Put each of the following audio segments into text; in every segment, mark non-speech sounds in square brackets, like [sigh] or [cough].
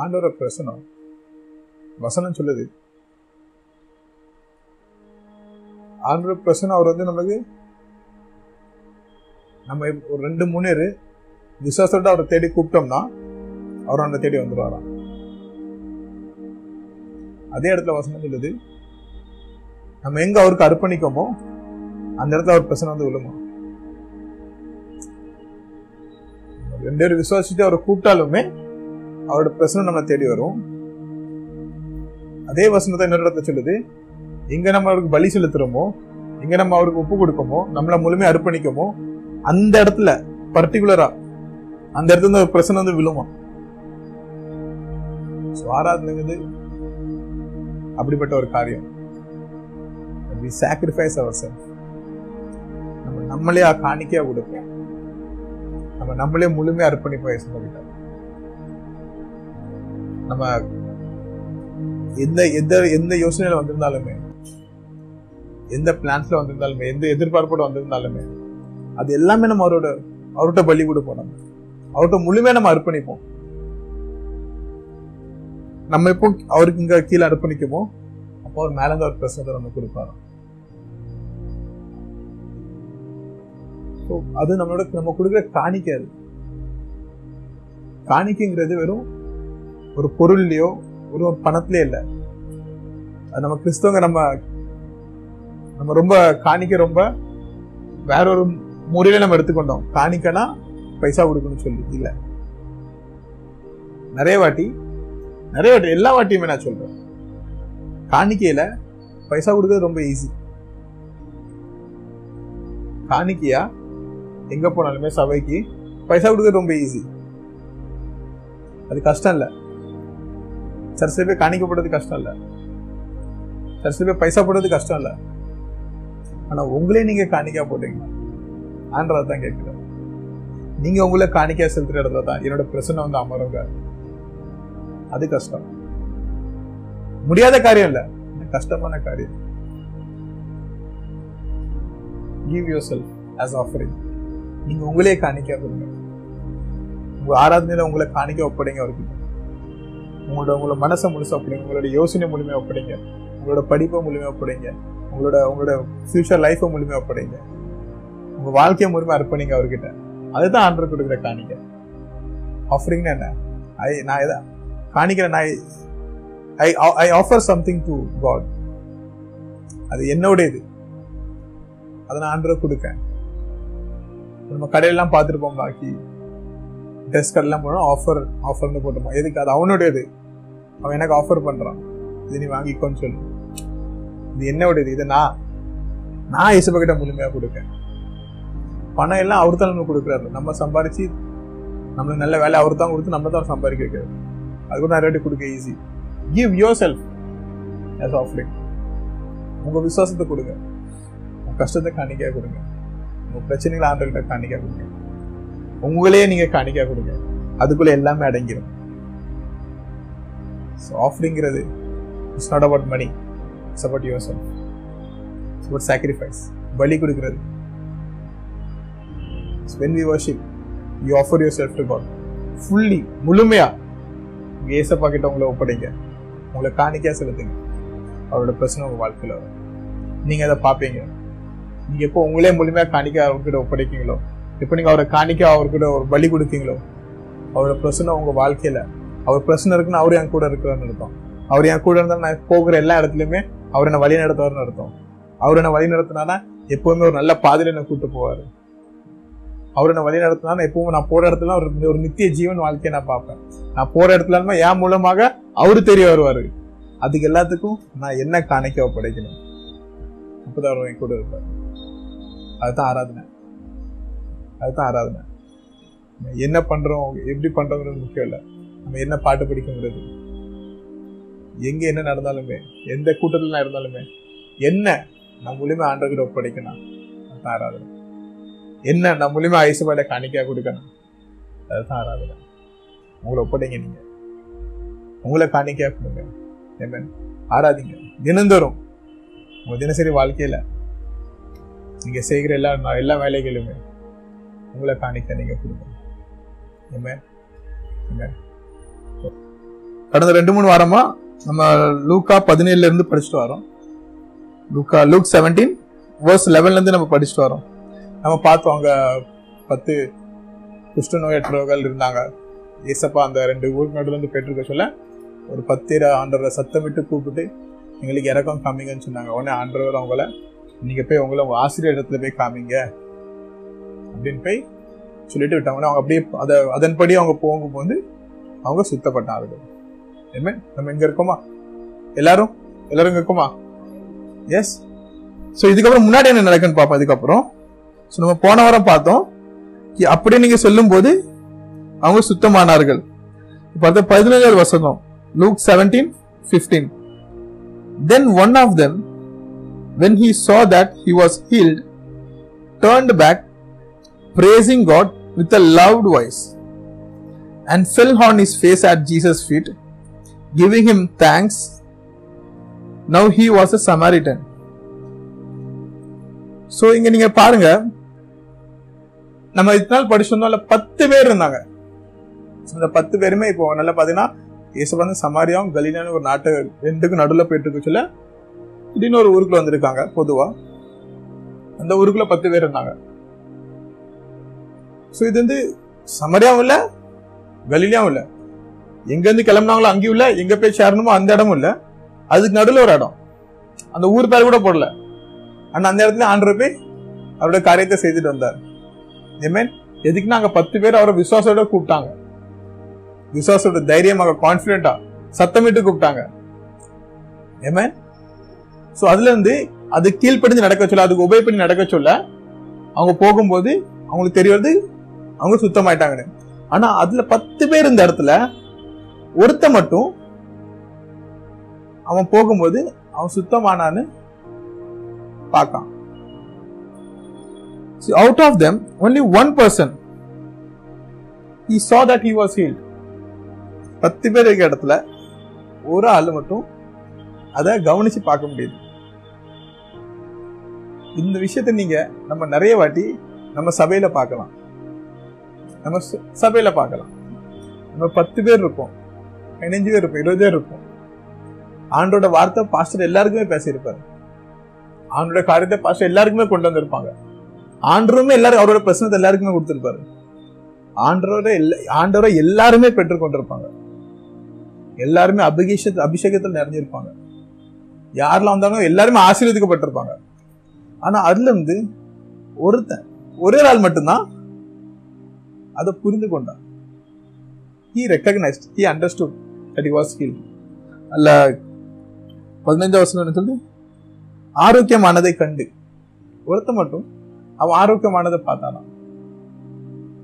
ஆண்டோர பிரசனம் வசனம் சொல்லுது. ஆண்டோர பிரசனம் அவர் வந்து நமக்கு நம்ம ஒரு ரெண்டு மூணு விசுவாசத்தோட அவரை தேடி கூப்பிட்டோம்னா அவர் அந்த தேடி வந்துடுவாராம் அதே இடத்துல வசனம் சொல்லுது நம்ம எங்க அவருக்கு அர்ப்பணிக்கோமோ அந்த இடத்துல அவர் பிரச்சனை வந்து விழுமா? ரெண்டு பேரும் விசுவாசிட்டு அவரை கூப்பிட்டாலுமே அவரோட பிரச்சனை நம்ம தேடி வரும். அதே வசனத்தை இன்னொரு இடத்துல சொல்லுது. எங்க நம்ம அவருக்கு பலி செலுத்துறோமோ எங்க நம்ம அவருக்கு ஒப்பு கொடுக்கமோ நம்மளை முழுமையாக அர்ப்பணிக்கமோ அந்த இடத்துல பர்டிகுலரா அந்த இடத்துல ஒரு பிரச்சனை வந்து விழுமா? ஆராதனைங்கிறது அப்படிப்பட்ட ஒரு காரியம். சாக்ரிஃபைஸ் அவர் ourselves. நம்ம நம்மளே காணிக்கையா கொடுப்போம். நம்ம நம்மளே முழுமையா அர்ப்பணிப்போம் இயேசுகிட்ட நம்ம எந்த எந்த எந்த யோசனையில வந்திருந்தாலுமே எந்த பிளான்ஸ்ல வந்திருந்தாலுமே எந்த எதிர்பார்ப்போட வந்திருந்தாலுமே அது எல்லாமே நம்ம அவரோட அவர்கிட்ட பலி கொடுப்போம் நம்ம அவர்கிட்ட முழுமையா நம்ம அர்ப்பணிப்போம். நம்ம இப்போ அவருக்கு இங்க கீழே அர்ப்பணிக்குமோ அப்போ அவர் மேல இருந்து அவர் பிரசனத்தை நம்ம கொடுப்பாரு. அது நம்மளோட நம்ம கொடுக்குற காணிக்கை அது. காணிக்கைங்கிறது வெறும் ஒரு பொருள்லயோ ஒரு பணத்திலே இல்லை. அது நம்ம கிறிஸ்தவங்க நம்ம நம்ம ரொம்ப காணிக்க ரொம்ப வேற ஒரு முறையில நம்ம எடுத்துக்கொண்டோம். காணிக்கனா பைசா கொடுக்கணும்னு சொல்லி இல்லை. நிறைய வாட்டி நிறைய வாட்டி எல்லா வாட்டியுமே நான் சொல்றேன். காணிக்கையில பைசா கொடுக்கறது ரொம்ப ஈஸி காணிக்கையா எங்க போனாலுமே சபைக்கு பைசா கொடுக்கறது ரொம்ப ஈஸி அது கஷ்டம் இல்லை. சர்ச்சை போய் காணிக்கப்படுறது கஷ்டம் இல்லை. சர்ச்சை போய் பைசா போடுறது கஷ்டம் இல்லை. ஆனா உங்களே நீங்க காணிக்கா போட்டீங்க. ஆன்றதை தான் கேட்குறேன் நீங்க உங்களை காணிக்கா செலுத்துற இடத்துல தான் என்னோட பிரச்சனை வந்து அமருங்க. அது கஷ்டம். முடியாத காரியம் இல்ல. கஷ்டமான காரியம். Give yourself as offering நீங்க உங்களே காணிக்கா கொடுங்க. உங்கள் ஆராதனையில் உங்களை காணிக்க ஒப்படைங்க அவருக்கு. உங்களோட உங்களோட மனசை முழுசா ஒப்படைங்க. உங்களோட யோசனை மூலியமாக ஒப்படைங்க. உங்களோட படிப்பை மூலியமாக ஒப்படைங்க. உங்களோட உங்களோட ஃபியூச்சர் லைஃப்பை மூலியமாக ஒப்படைங்க. உங்கள் வாழ்க்கையை மூலியமாக அர்ப்பணிங்க அவர்கிட்ட. அதுதான் ஆண்டர் கொடுக்குற காணிக்க. ஆஃபரிங்னா என்ன? ஐ நான் எதை காணிக்கிறேன். நான் I I offer something to God அது என்னோடையது அதை நான் ஆண்டர் கொடுக்கேன் நம்ம கடையெல்லாம் பார்த்துட்டு போம் பாக்கி. ட்ரெஸ் கடையெல்லாம் போனோம் ஆஃபர் ஆஃபர்னு போட்டுமா எதுக்கு? அது அவனுடையது அவன் எனக்கு ஆஃபர் பண்றான். இது நீ வாங்கிக்கோன்னு சொல்லு. இது என்னோட இது நான். நான் இசப்ப முழுமையாக முழுமையா கொடுக்கேன். பணம் எல்லாம் அவர் தான் நமக்கு கொடுக்குறாரு. நம்ம சம்பாரிச்சு நம்மளுக்கு நல்ல வேலை அவர் தான் கொடுத்து நம்ம தான் சம்பாதிக்க வைக்கிறாரு. அது கூட நிறைய கொடுக்க easy give yourself as offering உங்க விசுவாசத்தை கொடுங்க. உங்க கஷ்டத்தை காணிக்கையா கொடுங்க. உங்க பிரச்சனைகளை ஆண்டர்கிட்ட காணிக்கா கொடுங்க. உங்களே நீங்க காணிக்கா கொடுங்க. அதுக்குள்ள எல்லாமே அடங்கிடும் ஆஃபரிங்கிறது it's not about money it's about yourself it's about sacrifice பலி கொடுக்கிறது when we worship you offer yourself to God fully முழுமையாக ஏசப்பா கிட்ட உங்களை ஒப்படைங்க. உங்களை காணிக்கையாக செலுத்துங்க. அவரோட பிரச்சனை உங்கள் வாழ்க்கையில் வரும். நீங்க அதை பார்ப்பீங்க. நீங்க எப்போ உங்களே முழுமையாக காணிக்க அவர்கிட்ட ஒப்படைக்கீங்களோ எப்போ நீங்கள் அவரை காணிக்க அவர்கிட்ட ஒரு பலி கொடுக்கீங்களோ அவரோட பிரச்சனை உங்கள் வாழ்க்கையில் அவர் பிரச்சனை இருக்குன்னு அவர் என் கூட இருக்கிறான்னு அர்த்தம். அவர் என் கூட இருந்தாலும் நான் போகிற எல்லா இடத்துலயுமே அவர் என்ன வழி நடத்துவார்னு அர்த்தம். அவர் என்ன வழி நடத்தினானா எப்பவுமே ஒரு நல்ல பாதையில் என்ன கூட்டு போவாரு. அவர் என்ன வழி நடத்தினாலும் எப்பவும் நான் போற இடத்துல ஒரு ஒரு நித்திய ஜீவன் வாழ்க்கையை நான் பார்ப்பேன். நான் போற இடத்துல என் மூலமாக அவரு தெரிய வருவாரு. அதுக்கு எல்லாத்துக்கும் நான் என்ன காணிக்க படைக்கணும் அப்பதான் அவர் என் கூட இருப்பார். அதுதான் ஆராதனை. அதுதான் ஆராதனை. என்ன பண்றோம்? எப்படி பண்றோங்கிறது முக்கியம் இல்லை. நம்ம என்ன பாட்டு படிக்குங்கிறது எங்க என்ன நடந்தாலுமே எந்த கூட்டத்துல இருந்தாலுமே என்ன நம்ம மூலியமா ஆண்டவர்கிட்ட ஒப்படைக்கணும்? அதுதான் ஆராதனை என்ன நம்ம மூலியமா ஐசுபாட காணிக்கா கொடுக்கணும்? அதுதான் ஆராதனை உங்களை ஒப்படைங்க நீங்க. உங்களை காணிக்கையா கொடுங்க. Amen. ஆராதிங்க. தினந்தோறும். உங்க தினசரி வாழ்க்கையில நீங்க செய்கிற எல்லா எல்லா வேலைகளுமே உங்களை காணிக்க நீங்க கொடுங்க. Amen. Amen. கடந்த ரெண்டு மூணு வாரமா நம்ம லூக்கா பதினேழுல இருந்து படிச்சுட்டு வரோம். லூக்கா லூக் செவன்டீன் வேர்ஸ் லெவன்ல இருந்து நம்ம படிச்சுட்டு வரோம். நம்ம பார்த்தோம் அங்க பத்து குஷ்ட நோயற்றவர்கள் இருந்தாங்க. ஏசப்பா அந்த ரெண்டு ஊருக்கு நடுவில் இருந்து பெற்றிருக்க சொல்ல ஒரு பத்திர ஆண்டவரை சத்தமிட்டு கூப்பிட்டு எங்களுக்கு இறக்கம் காமிங்கன்னு சொன்னாங்க. உடனே ஆண்டவர் அவங்கள நீங்க போய் உங்களை உங்க ஆசிரியர் இடத்துல போய் காமிங்க. அப்படின்னு போய் சொல்லிட்டு விட்டாங்க. அவங்க அப்படியே அதை அதன்படி அவங்க போகும்போது அவங்க சுத்தப்பட்டார்கள். என்ன நம்ம எங்க இருக்கோமா? எல்லாரும்? எல்லாரும் இங்க இருக்கோமா? எஸ் ஸோ இதுக்கப்புறம் முன்னாடி என்ன நடக்குன்னு பார்ப்போம் இதுக்கப்புறம். ஸோ நம்ம போன வாரம் பார்த்தோம். கி- அப்படியே நீங்க சொல்லும்போது அவங்க சுத்தமானார்கள். பார்த்தா அடுத்த பதினேழாவது வசனம். Luke seventeen fifteen then one of them when he saw that he was healed turned back praising God with a loud voice and fell on his face at Jesus feet giving him thanks. Now he was a samaritan. So இங்க நீங்க பாருங்க. நம்ம இத்தனை நாள் படிச்சிருந்தோம்ல பத்து பேர் இருந்தாங்க. அந்த பத்து பேருமே இப்போ நல்லா பாத்தீங்கன்னா இயேசு வந்து சமாரியாவும் கலீலான்னு ஒரு நாட்டு ரெண்டுக்கும் நடுவில் போயிட்டு இருக்கு சொல்ல திடீர்னு ஒரு ஊருக்குள்ள வந்திருக்காங்க பொதுவா. அந்த ஊருக்குள்ள பத்து பேர் இருந்தாங்க. சோ இது வந்து சமரியாவும் இல்ல கலீலியாவும் இல்ல. எங்க இருந்து கிளம்புனாங்களோ அங்கேயும் இல்ல எங்க போய் சேரணுமோ அந்த இடமும் இல்ல. அதுக்கு நடுவில் ஒரு இடம். அந்த ஊர் பேர் கூட போடல. ஆனா அந்த இடத்துல ஆண்டரை போய் அவருடைய காரியத்தை செய்துட்டு வந்தார். ஏமேன் எதுக்குன்னா அங்கே பத்து பேர் அவரை விசுவாசோட கூப்பிட்டாங்க. விசுவாசோட தைரியமாக கான்பிடண்டா சத்தமிட்டு கூப்பிட்டாங்க. ஏமேன் சோ அதுல இருந்து அது கீழ்ப்படிஞ்சு நடக்க சொல்ல அதுக்கு உபயோக பண்ணி நடக்க சொல்ல அவங்க போகும்போது அவங்களுக்கு தெரியறது அவங்க சுத்தமாயிட்டாங்கன்னு. ஆனா அதுல பத்து பேர் இந்த இடத்துல ஒருத்த மட்டும் அவன் போகும்போது அவன் சுத்தமானான்னு பார்க்கான். Out of them only one person he saw that he was healed பத்து பேர் இருக்க இடத்துல ஒரு ஆள் மட்டும் அதை கவனிச்சு பார்க்க முடியுது. இந்த விஷயத்தை நீங்க நம்ம நிறைய வாட்டி நம்ம சபையில பார்க்கலாம். நம்ம ச- சபையில பார்க்கலாம். நம்ம பத்து பேர் இருக்கோம். பதினஞ்சு பேர் இருப்போம் இருபது பேர் இருப்போம். ஆண்டோட வார்த்தை பாஸ்டர் எல்லாருக்குமே பேசியிருப்பாரு. ஆண்டோட காரியத்தை பாஸ்டர் எல்லாருக்குமே கொண்டு வந்திருப்பாங்க. ஆண்டருமே எல்லாரும் அவரோட பிரச்சனத்தை எல்லாருக்குமே கொடுத்துருப்பாரு. ஆண்டரோட எல்லா- ஆண்டவரை எல்லாருமே பெற்றுக்கொண்டிருப்பாங்க. எல்லாருமே அபிகேஷ அபிஷேகத்தில் நிறைஞ்சிருப்பாங்க. யாரெல்லாம் வந்தாலும் எல்லாருமே ஆசீர்வதிக்கப்பட்டிருப்பாங்க. ஆனா அதுல இருந்து ஒருத்தன் ஒரே ஆள் மட்டும்தான் அதை புரிந்து கொண்டான். He recognised he understood that he was heal அல்ல பதினைஞ்சாவது வருஷம் என்ன சொல்லுது? ஆரோக்கியமானதை கண்டு. ஒருத்தன் மட்டும் அவன் ஆரோக்கியமானதை பார்த்தானா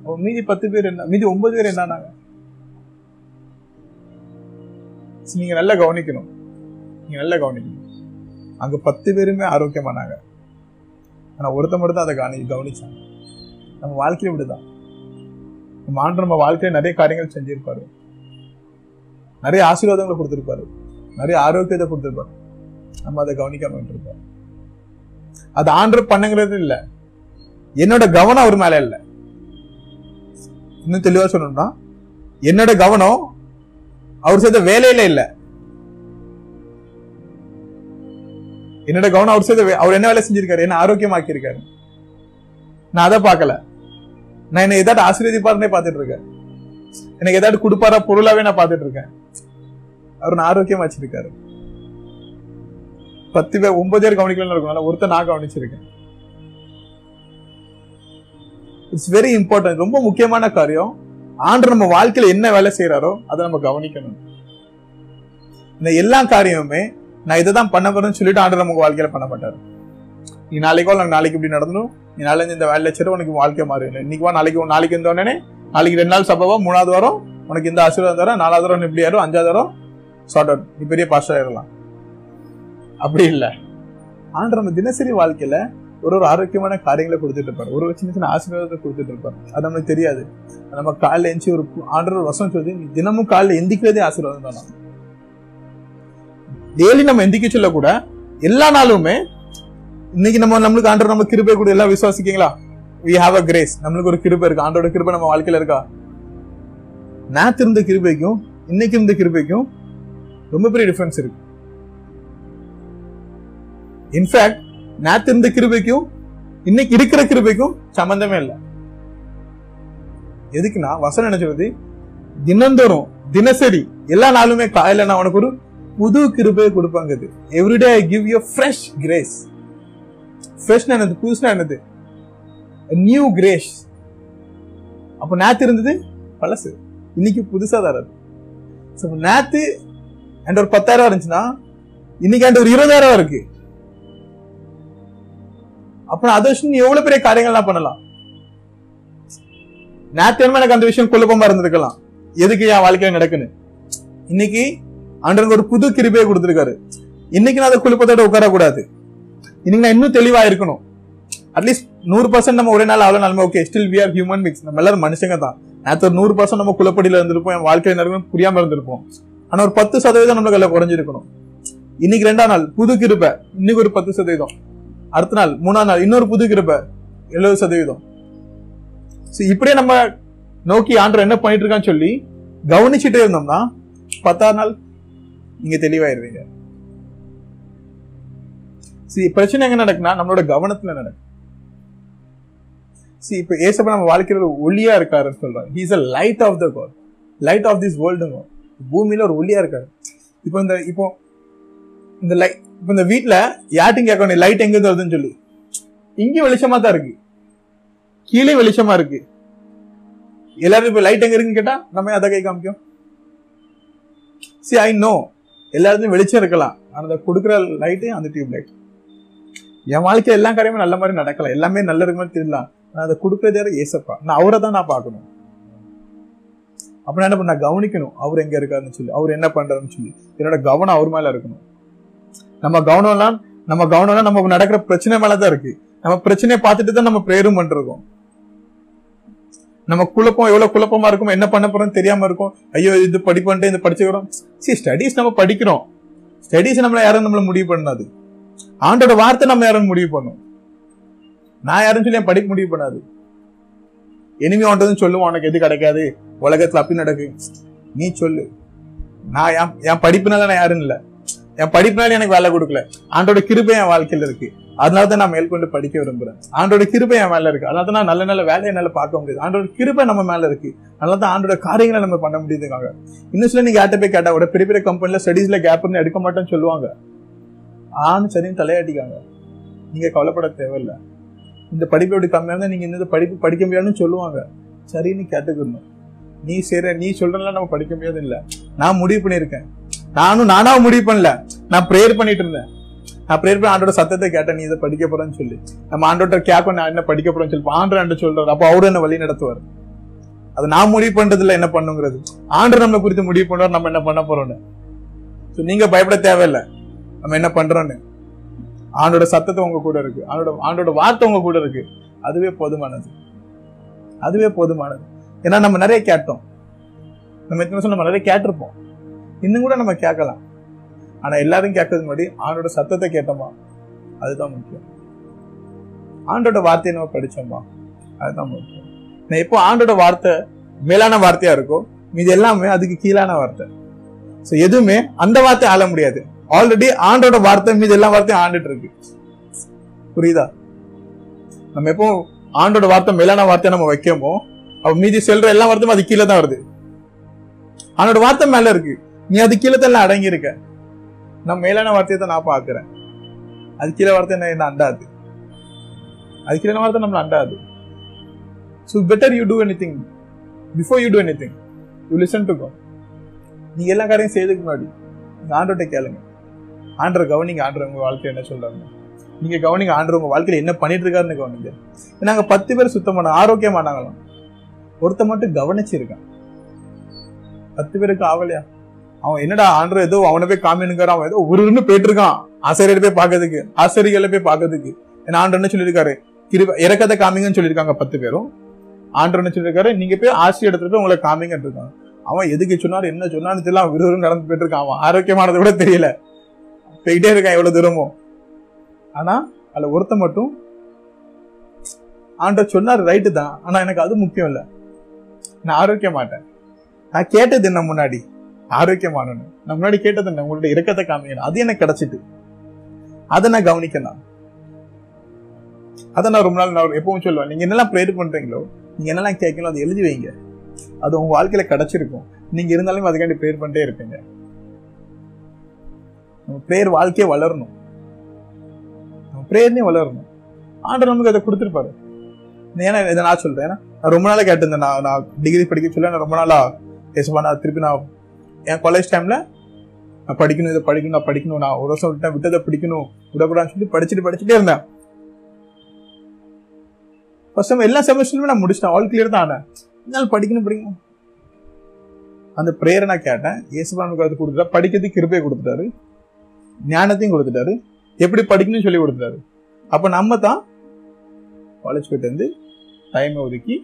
அவன் மீதி பத்து பேர் என்ன மீதி ஒன்பது பேர் என்னானாங்க நீங்க நல்லா கவனிக்கணும். நீங்க நல்லா கவனிக்கணும். அங்க பத்து பேருமே ஆரோக்கியமானாங்க. ஆனா ஒருத்த மட்டும் தான் அதை கவனி கவனிச்சாங்க. நம்ம வாழ்க்கையை விடுதான். நம்ம ஆண்டு நம்ம வாழ்க்கையில நிறைய காரியங்கள் செஞ்சிருப்பாரு. நிறைய ஆசீர்வாதங்களை கொடுத்துருப்பாரு. நிறைய ஆரோக்கியத்தை கொடுத்திருப்பாரு. நம்ம அதை கவனிக்காம விட்டுருப்போம் அது ஆண்டு பண்ணுங்கிறது இல்ல. என்னோட கவனம் அவர் மேல இல்ல. இன்னும் தெளிவா சொல்லணும்னா என்னோட கவனம் அவர் செய்த வேலையில இல்ல. என்னோட கவனம் அவர் செய்த வே- அவர் என்ன வேலை செஞ்சிருக்காரு என்ன ஆரோக்கியமாக்கி இருக்காரு நான் அதை பார்க்கல. நான் என்ன ஏதாவது ஆசீர்வதிப்பாருன்னே பார்த்துட்டு இருக்கேன். எனக்கு ஏதாவது கொடுப்பாரா பொருளாவே நான் பார்த்துட்டு இருக்கேன். அவர் ஆரோக்கியமா வச்சிருக்காரு. பத்து பேர் ஒன்பது பேர் கவனிக்கலன்னு இருக்கும் ஒருத்தர் நான் கவனிச்சிருக்கேன். இட்ஸ் வெரி இம்பார்ட்டன்ட் ரொம்ப முக்கியமான காரியம் ஆண்டு நம்ம வாழ்க்கையில என்ன வேலை செய்யறாரோ அதை நம்ம கவனிக்கணும். இந்த எல்லா காரியமுமே நான் இதை தான் பண்ண போறேன்னு சொல்லிட்டு ஆண்டு நமக்கு வாழ்க்கையில பண்ண மாட்டாரு. நீ நாளைக்கோ இல்லை நாளைக்கு இப்படி நடந்தணும் நீ நாளைக்கு இந்த வேலை செய்ய உனக்கு வாழ்க்கை மாறி இன்னைக்கு வா நாளைக்கு நாளைக்கு இந்த உடனே நாளைக்கு ரெண்டு நாள் சபவா மூணாவது வாரம் உனக்கு இந்த ஆசீர்வாதம் தரம் நாலாவது வாரம் இப்படி ஆயிரும் அஞ்சாவது தரம் சார்ட் அவுட் நீ பெரிய பாஸ்டர் ஆயிடலாம் அப்படி இல்லை. ஆண்டு நம்ம தினசரி வாழ்க்கையில ஒரு ஒரு ஆரோக்கியமான காரியங்களை கொடுத்துட்டு இருப்பாரு. ஒரு சின்ன சின்ன ஆசீர்வாதத்தை கொடுத்துட்டு இருப்பார். அது நம்மளுக்கு தெரியாது. நம்ம காலைல எந்திச்சு ஒரு ஆண்டர் ஒரு வசனம் சொல்லி நீ தினமும் காலைல எந்திக்கிறதே ஆசீர்வாதம் தானா? டெய்லி நம்ம எந்திக்க சொல்ல கூட எல்லா நாளுமே இன்னைக்கு நம்ம நம்மளுக்கு ஆண்டர் நம்ம கிருபை கூட எல்லாம் விசுவாசிக்கீங்களா வி ஹாவ் அ கிரேஸ் நம்மளுக்கு ஒரு கிருபை இருக்கு? ஆண்டோட கிருபை நம்ம வாழ்க்கையில இருக்கா? நேத்து இருந்த கிருபைக்கும் இன்னைக்கு இருந்த கிருபைக்கும் ரொம்ப பெரிய டிஃபரன்ஸ் இருக்கு. இன்ஃபேக்ட் நேத்து இருந்த கிருபைக்கும் இன்னைக்கு இருக்கிற கிருபைக்கும் சம்பந்தமே இல்லை. எதுக்குன்னா வசனம் என்ன சொல்றது? தினந்தோறும் தினசரி எல்லா நாளுமே காலையில நான் உனக்கு ஒரு புது கிருபையை கொடுப்பாங்க everyday I give you fresh grace ஃப்ரெஷ்னா என்னது? புதுசுனா என்னது? நியூ கிரேஸ் அப்போ நேத்து இருந்தது பழசு. இன்னைக்கு புதுசா தராது ஸோ நேத்து என்கிட்ட ஒரு பத்தாயிரம் இருந்துச்சுன்னா இன்னைக்கு என்கிட்ட ஒரு இருபதாயிரம் இருக்கு. அப்ப அதை வச்சு நீ எவ்வளவு பெரிய காரியங்கள்லாம் பண்ணலாம்? நேத்து எனக்கு அந்த விஷயம் குழப்பமா இருந்திருக்கலாம் எதுக்கு என் வாழ்க்கையில நடக்குன்னு? இன்னைக்கு ஆண்டவனுக்கு ஒரு புது கிருபையை கொடுத்துருக்காரு. இன்னைக்கு நான் அதை குழப்பத்தோட உட்காரக்கூடாது. இன்னைக்கு நான் இன்னும் தெளிவா இருக்கணும். அட்லீஸ்ட் நூறு பர்சன்ட் நம்ம ஒரே நாள் அவ்வளவு நாளுமே okay still we are human mix நம்ம எல்லாரும் மனுஷங்க தான் நேற்று நூறு பர்சன்ட் நம்ம குழப்படியில இருந்திருப்போம் என் வாழ்க்கையில நடக்கணும் புரியாம இருந்திருப்போம். ஆனா ஒரு பத்து சதவீதம் நம்ம கையில குறைஞ்சிருக்கணும். இன்னைக்கு ரெண்டாம் நாள் புது கிருபை. இன்னைக்கு ஒரு பத்து சதவீதம். அடுத்த நாள் மூணாம் நாள் இன்னொரு புது கிருபை. எழுபது சதவீதம். So, இப்படியே நம்ம நோக்கி ஆண்டர் என்ன பண்ணிட்டு இருக்கான்னு சொல்லி கவனிச்சுட்டே இருந்தோம்னா பத்தாம் நாள் நீங்க தெளிவாயிருவீங்க. சரி பிரச்சனை எங்க நடக்குன்னா நம்மளோட கவனத்துல நடக்கும். சரி இப்ப ஏசப்ப நம்ம வாழ்க்கையில ஒளியா இருக்காருன்னு சொல்றாங்க he's a light of the God light of this வேர்ல்டுங்க பூமியில ஒரு ஒளியா இருக்காரு. இப்போ இந்த இப்போ இந்த லைட் இப்போ இந்த வீட்ல யார்ட்டும் கேட்கணும் லைட் எங்க இருந்து வருதுன்னு சொல்லி. இங்கேயும் வெளிச்சமா தான் இருக்கு. கீழே வெளிச்சமா இருக்கு. எல்லாரும் இப்போ லைட் எங்க இருக்குன்னு கேட்டா நம்ம அதை கை காமிக்கும்? சி ஐ நோ எல்லாருக்கும் வெளிச்சம் இருக்கலாம். ஆனா அந்த கொடுக்குற லைட்டு அந்த டியூப் லைட் என் வாழ்க்கை எல்லா காரியமும் நல்ல மாதிரி நடக்கலாம் எல்லாமே நல்ல இருக்கு மாதிரி தெரியலாம் நான் அதை கொடுக்குறது யாரும் ஏசப்பா. நான் அவரை தான் நான் பார்க்கணும். அப்ப என்ன பண்ண கவனிக்கணும். அவர் எங்க இருக்காருன்னு சொல்லி அவர் என்ன பண்றாருன்னு சொல்லி. என்னோட கவனம் அவர் மேல இருக்கணும். நம்ம கவனம்லாம் நம்ம கவனம்லாம் நம்ம நடக்கிற பிரச்சனை மேலதான் இருக்கு. நம்ம பிரச்சனையை பார்த்துட்டு தான் நம்ம பிரேரும் பண்றோம். நம்ம குழப்பம் எவ்வளவு குழப்பமா இருக்கும் என்ன பண்ண போறோம்னு தெரியாம இருக்கும். ஐயோ இது படிப்பன்ட்டு இது படிச்சுக்கிறோம் சரி ஸ்டடீஸ் நம்ம படிக்கிறோம். ஸ்டடீஸ் நம்மள யாரும் நம்மள முடிவு பண்ணாது. ஆண்டோட வார்த்தை நம்ம யாரும் முடிவு பண்ணும். நான் யாரும் சொல்லி என் படிக்க முடிவு பண்ணாது. இனிமே ஆண்டதுன்னு சொல்லுவோம் உனக்கு எது கிடைக்காது? உலகத்துல அப்படி நடக்கு. நீ சொல்லு. நான் என் என் படிப்புனால நான் யாரும் இல்லை. என் படிப்புனால எனக்கு வேலை கொடுக்கல. ஆண்டோட கிருபை என் வாழ்க்கையில இருக்கு. அதனால தான் நான் மேற்கொண்டு படிக்க விரும்புறேன். ஆண்டோட கிருபை என் மேல இருக்கு. அதனால தான் நான் நல்ல நல்ல வேலையை என்னால பார்க்க முடியுது. ஆண்டோட கிருபை நம்ம மேல இருக்கு. அதனால தான் ஆண்டோட காரியங்களை நம்ம பண்ண முடியுதுக்காக. இன்னும் சில நீங்க யார்ட்ட போய் கேட்டா கூட பெரிய பெரிய கம்பெனில ஸ்டடீஸ்ல கேப்னு எடுக்க மாட்டேன்னு சொல்லுவாங்க. ஆணும் சரின்னு தலையாட்டிக்காங்க. நீங்க கவலைப்பட தேவையில்லை. இந்த படிப்பு எப்படி கம்மியா இருந்தா நீங்க இந்த படிப்பு படிக்க முடியாதுன்னு சொல்லுவாங்க. சரின்னு கேட்டுக்கணும். நீ சரி நீ சொல்றதுல நம்ம படிக்க முடியாது இல்ல நான் முடிவு பண்ணியிருக்கேன். நானும் நானா முடிவு பண்ணல. நான் ப்ரேயர் பண்ணிட்டு இருந்தேன். நான் ப்ரேயர் பண்ணி ஆண்டோட சத்தத்தை கேட்டேன் நீ இதை படிக்க போறேன்னு சொல்லி. நம்ம ஆண்டோட கேட்க நான் என்ன படிக்க போறேன்னு சொல்லி. ஆண்டர் ஆண்டு சொல்றாரு. அப்போ அவரு என்ன வழி நடத்துவார்? அது நான் முடிவு பண்றதுல என்ன பண்ணுங்கிறது. ஆண்டர் நம்ம குறித்து முடிவு பண்ணுவார் நம்ம என்ன பண்ண போறோம்னு. So, நீங்க பயப்பட தேவையில்லை. நம்ம என்ன பண்றோம்னு. ஆண்டோட சத்தத்தை உங்க கூட இருக்கு. ஆண்டோட ஆண்டோட வார்த்தை உங்க கூட இருக்கு. அதுவே போதுமானது. அதுவே போதுமானது. ஏன்னா நம்ம நிறைய கேட்டோம். நம்ம எத்தனை வருஷம் நம்ம நிறைய கேட்டிருப்போம். இன்னும் கூட நம்ம கேட்கலாம். ஆனால் எல்லாரும் கேட்கறதுக்கு முன்னாடி ஆண்டோட சத்தத்தை கேட்டோமா? அதுதான் முக்கியம். ஆண்டோட வார்த்தையை நம்ம படித்தோமா அதுதான் முக்கியம். நான் எப்போ ஆண்டோட வார்த்தை மேலான வார்த்தையா இருக்கோ இது எல்லாமே அதுக்கு கீழான வார்த்தை. ஸோ எதுவுமே அந்த வார்த்தை ஆள முடியாது. ஆல்ரெடி ஆண்டோட வார்த்தை மீது எல்லா வார்த்தையும் ஆண்டுட்டு இருக்கு. புரியுதா? நம்ம எப்போ ஆண்டோட வார்த்தை மேலான வார்த்தையை நம்ம வைக்கமோ அவ மீதி செல்ற எல்லா வார்த்தையும் அது கீழே தான் வருது. அவனோட வார்த்தை மேல இருக்கு. நீ அது கீழே தான் அடங்கி இருக்க நான் மேலான வார்த்தையை தான் நான் பாக்குறேன் அது கீழே வார்த்தை என்ன? என்ன அண்டாது. அது கீழே வார்த்தை நம்மள அண்டாது. So better you do anything before you do anything you listen to go நீ எல்லா காரியம் செய்யறதுக்கு முன்னாடி நீங்க ஆண்டோட்ட கேளுங்க. ஆண்டர் கவனிங்க. ஆண்டர் உங்க வாழ்க்கை என்ன சொல்றாங்க நீங்க கவனிங்க. ஆண்டர் உங்க வாழ்க்கையில என்ன பண்ணிட்டு இருக்காருன்னு கவனிங்க. நாங்க பத்து பேர் சுத்தமான ஆரோக்கியமானாங்களாம் ஒருத்த மட்டும் கவனிச்சிருக்கான். பத்து பேருக்கு ஆவலையா? அவன் என்னடா ஆண்டு ஏதோ அவனை போய் காமினுக்காரு அவன் ஏதோ உருன்னு போயிட்டு இருக்கான் ஆசிரியரை போய் பார்க்கறதுக்கு ஆசிரியர்களை போய் பார்க்கறதுக்கு. ஏன்னா ஆண்டு என்ன சொல்லியிருக்காரு? கிருப இறக்கத்தை காமிங்கன்னு சொல்லியிருக்காங்க பத்து பேரும். ஆண்டு என்ன சொல்லியிருக்காரு? நீங்க போய் ஆசிரியர் எடுத்துட்டு போய் உங்களை காமிங்கன்னு இருக்காங்க அவன் எதுக்கு சொன்னாரு என்ன சொன்னான்னு தெரியல அவன் விறுவிறு நடந்து போயிட்டு இருக்கான் அவன் ஆரோக்கியமானது கூட தெரியல. போயிட்டே இருக்கான் எவ்வளவு தூரமும் ஆனா அதுல ஒருத்த மட்டும் ஆண்ட சொன்னாரு ரைட்டு தான். ஆனா எனக்கு அது முக்கியம் இல்ல. நான் ஆரோக்கிய மாட்டேன். நான் கேட்டது என்ன முன்னாடி? ஆரோக்கியமானு நான் முன்னாடி கேட்டது என்ன? உங்களுடைய இறக்கத்தை காமிக்கணும். அது எனக்கு கிடைச்சிட்டு. அதை நான் கவனிக்கணும். அதை நான் ரொம்ப நாள் நான் எப்பவும் சொல்லுவேன். நீங்க என்னெல்லாம் ப்ரேயர் பண்றீங்களோ நீங்க என்னெல்லாம் கேட்கணும் அதை எழுதி வைங்க. அது உங்க வாழ்க்கையில கிடைச்சிருக்கும். நீங்க இருந்தாலும் அதுக்காண்டி ப்ரேயர் பண்ணிட்டே இருப்பீங்க. நம்ம ப்ரேயர் வாழ்க்கையே வளரணும். நம்ம ப்ரேயர்னே வளரணும். ஆண்டர் நமக்கு அதை கொடுத்துருப்பாரு. ஏன்னா இதை நான் சொல்றேன். ஏன்னா நான் ரொம்ப நாளா கேட்டிருந்தேன். நான் நான் டிகிரி படிக்க சொல்ல நான் ரொம்ப நாளா பேசுவா நான் திருப்பி நான் என் காலேஜ் டைம்ல நான் படிக்கணும் இதை படிக்கணும் நான் படிக்கணும். நான் ஒரு வருஷம் விட்டேன் விட்டதை படிக்கணும் விடக்கூடாதுன்னு சொல்லி படிச்சுட்டு படிச்சுட்டே இருந்தேன். ஃபர்ஸ்ட் டைம் எல்லா செமஸ்டருமே நான் முடிச்சிட்டேன். ஆல் கிளியர் தான் ஆனேன். என்னால் படிக்கணும் படிக்கணும். அந்த ப்ரேயரை நான் கேட்டேன். இயேசுபானுக்கு அது கொடுத்துட்டா படிக்கிறதுக்கு கிருப்பையை கொடுத்துட்டாரு. ஞானத்தையும் கொடுத்துட்டாரு. எப்படி படிக்கணும்னு சொல்லி கொடுத்துட்டாரு. அப்போ நம்ம தான் காலேஜ் போயிட்டு வந்து டைமை ஒதுக்கி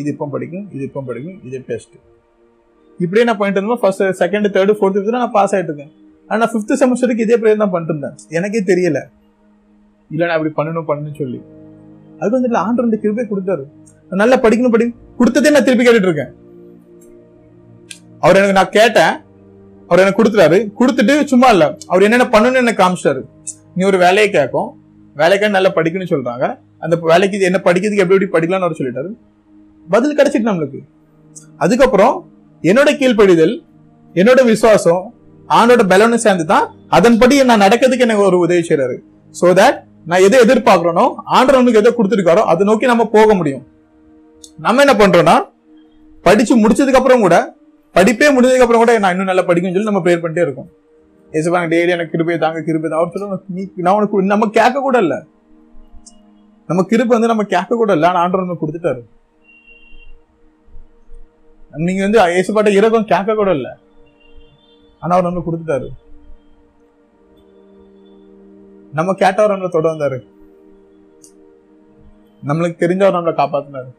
இது இப்போ படிக்கும் இது இப்போ படிக்கும் இது டெஸ்ட் இப்படியே நான் பண்ணிட்டு இருந்தேன். First second third fourth fifth நான் பாஸ் ஆயிட்டு இருக்கேன். ஆனா ஃபிஃப்த் செமஸ்டருக்கு இதே ப்ரேயர் தான் பண்ணிட்டு இருந்தேன். எனக்கே தெரியல. இல்ல நான் அப்படி பண்ணணும் பண்ணணும்னு சொல்லி. அதுக்கு வந்துட்டு ஆண்டு ரெண்டு கிருப்பே கொடுத்தாரு. நல்லா படிக்கணும் படிக்கணும் கொடுத்ததே நான் திருப்பி கேட்டுட்டு இருக்கேன். அவர் எனக்கு நான் கேட்டேன். அவர் எனக்கு கொடுத்துட்டாரு. கொடுத்துட்டு சும்மா இல்ல. அவர் என்னென்ன பண்ணணும்னு எனக்கு காமிச்சிட்டாரு. நீ ஒரு வேலையை கேட்கும். வேலைக்காக நல்லா படிக்கணும்னு சொல்றாங்க. அந்த வேலைக்கு இது என்ன படிக்கிறதுக்கு எப்படி எப்படி படிக்கலாம்னு அவர் சொல்லிட்டாரு. பதில் கிடைச்சிட்டு நம்மளுக்கு. அதுக்கப்புறம் என்னோட கீழ்ப்படிதல் என்னோட விசுவாசம் ஆண்டோட பலனும் சேர்ந்து தான் அதன்படி நான் நடக்கிறதுக்கு எனக்கு ஒரு உதவி செய்யறாரு சோ தட் நான் எதை எதிர்பார்க்கிறேனோ ஆண்டர் நமக்கு எதை கொடுத்துருக்காரோ அதை நோக்கி நம்ம போக முடியும். நம்ம என்ன பண்றோம்னா படிச்சு முடிச்சதுக்கு அப்புறம் கூட படிப்பே முடிஞ்சதுக்கு அப்புறம் கூட நான் இன்னும் நல்லா படிக்கும்னு சொல்லி நம்ம ப்ரேயர் பண்ணிட்டே இருக்கோம். ஏசுவாங்க டெய்லி எனக்கு கிருபை தாங்க கிருபை தான். அவர் சொல்லுவாங்க நீ நான் உனக்கு நம்ம கேட்க கூட இல்ல. நம்ம கிருப்பை வந்து நம்ம கேட்க கூட இல்ல. ஆனா ஆண்டவர் நம்ம கொடுத்துட்டாரு. நீங்க வந்து ஏசுபாட்ட இறக்கம் கேட்க கூட இல்ல. ஆனா அவர் நம்ம கொடுத்துட்டாரு. நம்ம கேட்டவர் நம்மளை தொட வந்தாரு. நம்மளுக்கு தெரிஞ்சவர் நம்மளை காப்பாத்தினாரு.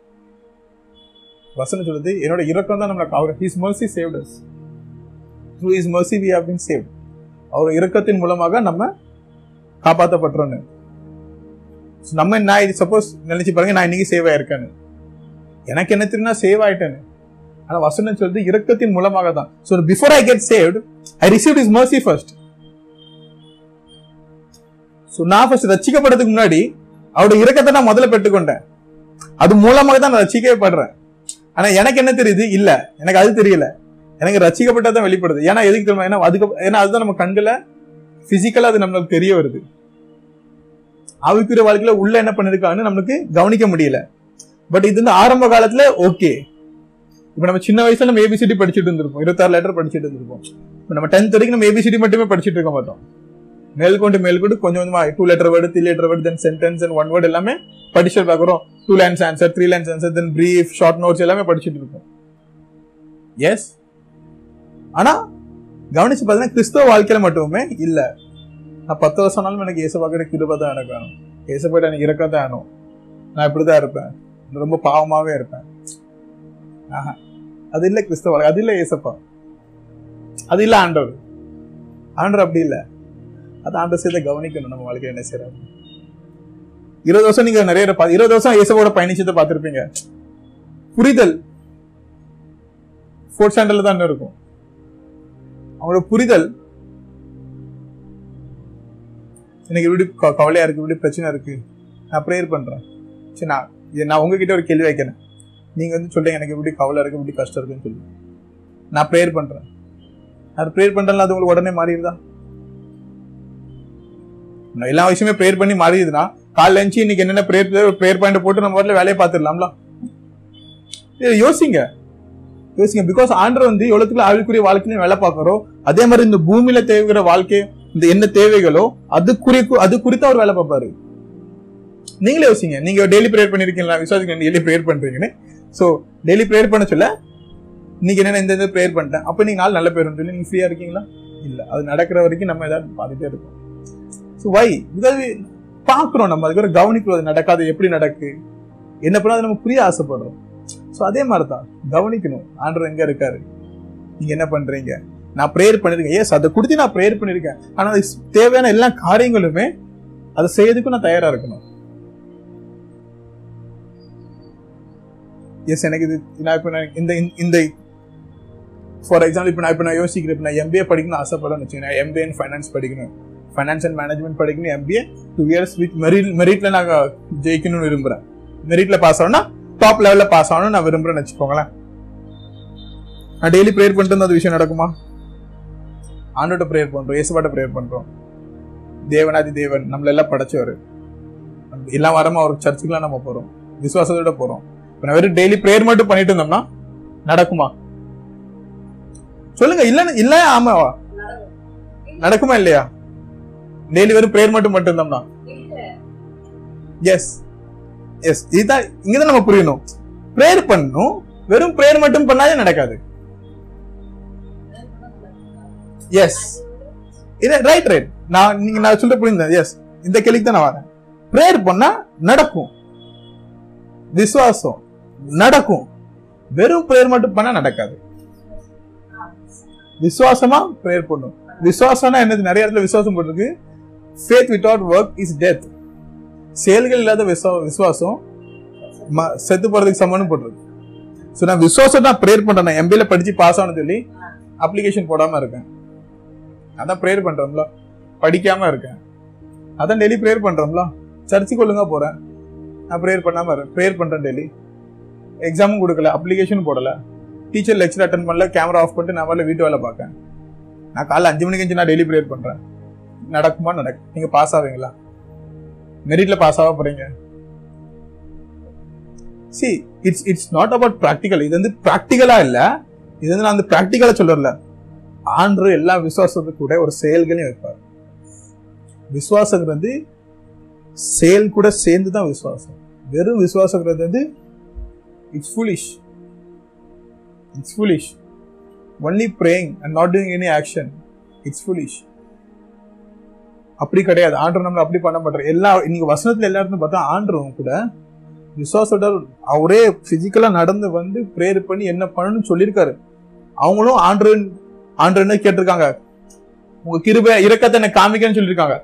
வசனம் சொல்லுது என்னோட இறக்கம் தான் நம்மளை அவர் his mercy saved us through his mercy we have been saved அவர் இறக்கத்தின் மூலமாக நம்ம காப்பாற்றப்பட்டுறோன்னு நம்ம நான் சப்போஸ் நினைச்சு பாருங்க நான் இன்னைக்கு சேவ் ஆயிருக்கேன்னு. எனக்கு என்ன தெரியும் சேவ் ஆயிட்டேன்னு. ஆனா வசனம் சொல்றது இரக்கத்தின் மூலமாக தான் so before I get saved I receive is mercy first so நான் ஃபர்ஸ்ட் ரசிக்கப்படுறதுக்கு முன்னாடி அவருடைய இரக்கத்தை நான் முதல்ல பெற்றுக்கொண்டேன். அது மூலமாக தான் நான் ரசிக்கப்படுறேன். ஆனா எனக்கு என்ன தெரியுது? இல்ல. எனக்கு அது தெரியல. எனக்கு ரசிக்கப்பட்டதான் வெளிப்படுது. ஏன்னா எதுக்கு தெரியுமா? ஏன்னா அதுக்கு ஏன்னா அதுதான் நம்ம கண்களை பிசிக்கலா அது நம்மளுக்கு தெரிய வருது. ஆவிக்குரிய வாழ்க்கையில உள்ள என்ன பண்ணிருக்கான்னு நம்மளுக்கு கவனிக்க முடியல. பட் இது வந்து ஆரம்ப காலத்துல ஓகே இப்ப நம்ம சின்ன வயசுல நம்ம ஏபிசிடி படிச்சுட்டு இருந்திருப்போம். இருபத்தாறு லெட்டர் படிச்சுட்டு இருந்திருப்போம். இப்போ நம்ம டென்த் வரைக்கும் நம்ம ஏபிசிடி மட்டுமே படிச்சுட்டு இருக்க மாட்டோம் மேல்கொண்டு மேல்கொண்டு கொஞ்சம் கொஞ்சமா two letter word three letter word then sentence and one word எல்லாமே படிச்சு பார்க்குறோம். Two lines answer three lines answer then brief short notes எல்லாமே படிச்சுட்டு இருக்கோம். எஸ் ஆனா கவனிச்சு பார்த்தீங்கன்னா கிறிஸ்தவ வாழ்க்கையில மட்டுமே இல்ல. நான் பத்து வருஷம் ஆனாலும் எனக்கு ஏசப்பாக்கிட்ட கிருபை தான் எனக்கு வேணும். ஏசப்பாட்ட எனக்கு இறக்க தான் வேணும். நான் இப்படிதான் இருப்பேன். ரொம்ப பாவமாகவே இருப்பேன். ஆஹா. அது இல்ல கிறிஸ்தவ அது இல்லை ஏசப்பா அது இல்ல ஆண்டவர். ஆண்டவர் அப்படி இல்லை. அது ஆண்டவர் செய்த கவனிக்கணும். நம்ம வாழ்க்கையில என்ன செய்யறாரு? இருபது வருஷம் நீங்க நிறைய பா- இருபது வருஷம் இயேசுவோட பயணிச்சதை பார்த்திருப்பீங்க. புரிதல். ஃபோர்த் ஸ்டாண்டர்ட்ல தான் இன்னும் இருக்கும். அவங்களோட புரிதல் எனக்கு இப்படி கவலையா இருக்கு இப்படி பிரச்சனை இருக்கு. நான் ப்ரேயர் பண்றேன். சரி நான் இது நான் உங்ககிட்ட ஒரு கேள்வி வைக்கிறேன். நீங்க வந்து சொல்றீங்க எனக்கு இப்படி கவலை இருக்கு இப்படி கஷ்டம் இருக்குன்னு சொல்லி. நான் ப்ரேயர் பண்றேன். நான் ப்ரேயர் பண்றேன்ல அது உங்களுக்கு உடனே மாறிடுதா? நான் எல்லா விஷயமே ப்ரேயர் பண்ணி மாறிடுதுன்னா காலைல எழுந்துச்சு இன்னைக்கு என்னென்ன ப்ரேயர் ப்ரேயர் பாயிண்ட் போட்டு நம்ம வரல வேலையை பார்த்துடலாம்ல? இதை யோசிங்க. யோசிங்க பிகாஸ் ஆண்டர் வந்து எவ்வளவுக்குள்ள ஆவிக்குரிய வாழ்க்கையில வேலை பார்க்குறோம் அதே மாதிரி இந்த பூமியில தேவைக்கிற வாழ்க்கை இந்த என்ன தேவைகளோ அது குறி அது குறித்து அவர் வேலை பார்ப்பாரு. நீங்களே யோசிங்க. நீங்க டெய்லி ப்ரேயர் பண்ணிருக்கீங்களா? விசுவாசிக்க டெய்லி ப்ரேயர் பண்றீங்கன்னு. சோ டெய்லி ப்ரேயர் பண்ண சொல்ல இன்னைக்கு என்ன இந்த ப்ரேயர் பண்ணிட்டேன். அப்போ நீங்க நாள் நல்ல பேர் சொல்லி நீங்க ஃப்ரீயா இருக்கீங்களா? இல்ல. அது நடக்கிற வரைக்கும் நம்ம ஏதாவது பார்த்துட்டே இருக்கோம். ஸோ வை இதாவது பார்க்குறோம் நம்ம. அதுக்கு கவனிக்கிறோம் அது நடக்காது. எப்படி நடக்கு? என்ன பண்ணால் அது நம்ம புரிய ஆசைப்படுறோம். ஸோ அதே மாதிரி தான் கவனிக்கணும். ஆண்டவர் எங்க இருக்காரு? நீங்க என்ன பண்றீங்க? நான் ப்ரேயர் பண்ணிருக்கேன். எஸ் அதை கொடுத்து நான் ப்ரேயர் பண்ணிருக்கேன். ஆனா அது தேவையான எல்லா காரியங்களுமே அதை செய்யறதுக்கும் நான் தயாரா இருக்கணும். எஸ் எனக்கு இது நான் இப்போ நான் இந்த இந்த ஃபார் எக்ஸாம்பிள் இப்போ நான் இப்போ நான் யோசிக்கிறேன். இப்போ நான் எம்பிஏ படிக்கணும்னு ஆசைப்படுறேன்னு வச்சுக்கேன் எம்பிஏ அண்ட் ஃபைனான்ஸ் படிக்கணும். ஃபைனான்ஸ் அண்ட் மேனேஜ்மெண்ட் படிக்கணும். MBA two years with merit மெரிட்ல நாங்கள் ஜெயிக்கணும்னு விரும்புறேன். மெரிட்ல பாஸ் ஆகணும்னா டாப் லெவல்ல பாஸ் ஆகணும்னு நான் விரும்புகிறேன்னு வச்சுக்கோங்களேன். நான் டெய்லி ப்ரேயர் பண்ணிட்டு இருந்தா விஷயம் நடக்குமா? ஆண்டோட ப்ரேயர் பண்றோம் இயேசுபாட்ட ப்ரேயர் பண்றோம். தேவனாதி தேவன் நம்மள எல்லாம் படைச்சவர். எல்லாம் வாரமும் ஒரு சர்ச்சுக்குலாம் நம்ம போறோம். விசுவாசத்தோட போறோம். இப்போ நான் வெறும் டெய்லி ப்ரேயர் மட்டும் பண்ணிட்டு இருந்தோம்னா நடக்குமா? சொல்லுங்க இல்ல இல்ல ஆமாவா நடக்குமா இல்லையா? டெய்லி வெறும் ப்ரேயர் மட்டும் மட்டும் இருந்தோம்னா? எஸ் எஸ் இதுதான் இங்கதான் நம்ம புரியணும். ப்ரேயர் பண்ணணும் வெறும் ப்ரேயர் மட்டும் பண்ணாலே நடக்காது. எஸ் இது ரைட் ரைட் நான் நீங்க நான் சொல்ல புரிந்தேன் எஸ் இந்த கேள்விக்கு தான் நான் வரேன். ப்ரேயர் பண்ணா நடக்கும். விசுவாசம் நடக்கும். வெறும் ப்ரேயர் மட்டும் பண்ணா நடக்காது. விசுவாசமா ப்ரேயர் பண்ணும். விசுவாசம்னா என்னது? நிறைய இடத்துல விசுவாசம் போட்டிருக்கு. Faith without work is death செயல்கள் இல்லாத விசுவாசம் ம- செத்து போறதுக்கு சமம்னு போட்டிருக்கு. ஸோ நான் விசுவாசம் தான் ப்ரேயர் பண்றேன் எம்பியில படிச்சு பாஸ் ஆகணும்னு சொல்லி அப்ளிகேஷன் போடாம இருக்கேன். அதான் ப்ரேயர் பண்றோம்ல. படிக்காம இருக்கேன். அதான் டெய்லி ப்ரேயர் பண்றோம்ல. சர்ச்சுக்கு ஒழுங்கா போறேன். நான் ப்ரேயர் பண்ணாம இருக்கேன். ப்ரேயர் பண்றேன் டெய்லி எக்ஸாமும் கொடுக்கல. அப்ளிகேஷன் போடல. டீச்சர் லெக்சர் அட்டன் பண்ணல. கேமரா ஆஃப் பண்ணிட்டு நான் வரல வீட்டு வேலை பார்க்கேன் நான் காலைல அஞ்சு மணிக்கு அஞ்சு நான் டெய்லி ப்ரேயர் பண்றேன். நடக்குமா? நடக்கும் நீங்க பாஸ் ஆவீங்களா? மெரிட்ல பாஸ் ஆக போறீங்க. See it's it's not about practical இது வந்து ப்ராக்டிக்கலா இல்ல. இது வந்து நான் அந்த ப்ராக்டிக்கலா சொல்லல ஆண்டு எல்லா விசுவாசத்துக்கு கூட ஒரு செயல்களையும் வைப்பார். விசுவாசங்கிறது வந்து செயல் கூட சேர்ந்து தான் விசுவாசம். வெறும் விசுவாசங்கிறது வந்து it's foolish it's foolish only praying and not doing any action it's foolish அப்படி கிடையாது. ஆண்டர் நம்மளை அப்படி பண்ண மாட்டார். எல்லா இன்னைக்கு வசனத்துல எல்லா இடத்துல பார்த்தா ஆண்டரும் கூட விசுவாசோட அவரே ஃபிசிக்கலாக நடந்து வந்து ப்ரேயர் பண்ணி என்ன பண்ணணும்னு சொல்லியிருக்காரு. அவங்களும் ஆண்டு ஆண்டு என்ன கேட்டிருக்காங்க? உங்க கிருப இறக்கத்தை என்ன காமிக்கன்னு சொல்லியிருக்காங்க.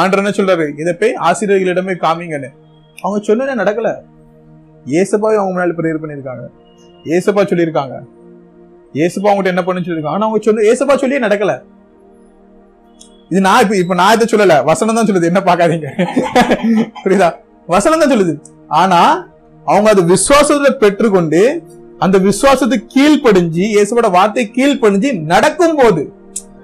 ஆண்டு என்ன சொல்றாரு? இதை போய் ஆசிரியர்களிடமே காமிங்கன்னு. அவங்க சொன்னதே நடக்கல. ஏசப்பாவே அவங்க முன்னாடி ப்ரேயர் பண்ணியிருக்காங்க. ஏசப்பா சொல்லியிருக்காங்க. ஏசப்பா அவங்ககிட்ட என்ன பண்ணுன்னு சொல்லியிருக்காங்க. ஆனா அவங்க சொல்லு ஏசப்பா சொல்லியே நடக்கல. இது நான் இப்ப இப்ப நான் இதை சொல்லல. வசனம் தான் சொல்லுது. என்ன பாக்காதீங்க புரியுதா? வசனம் தான் சொல்லுது. ஆனா அவங்க அது விசுவாசத்துல பெற்றுக்கொண்டு அந்த விசுவாசத்துக்கு கீழ்ப்படிஞ்சு இயேசுவோட வார்த்தை கீழ்ப்படிஞ்சு நடக்கும் போது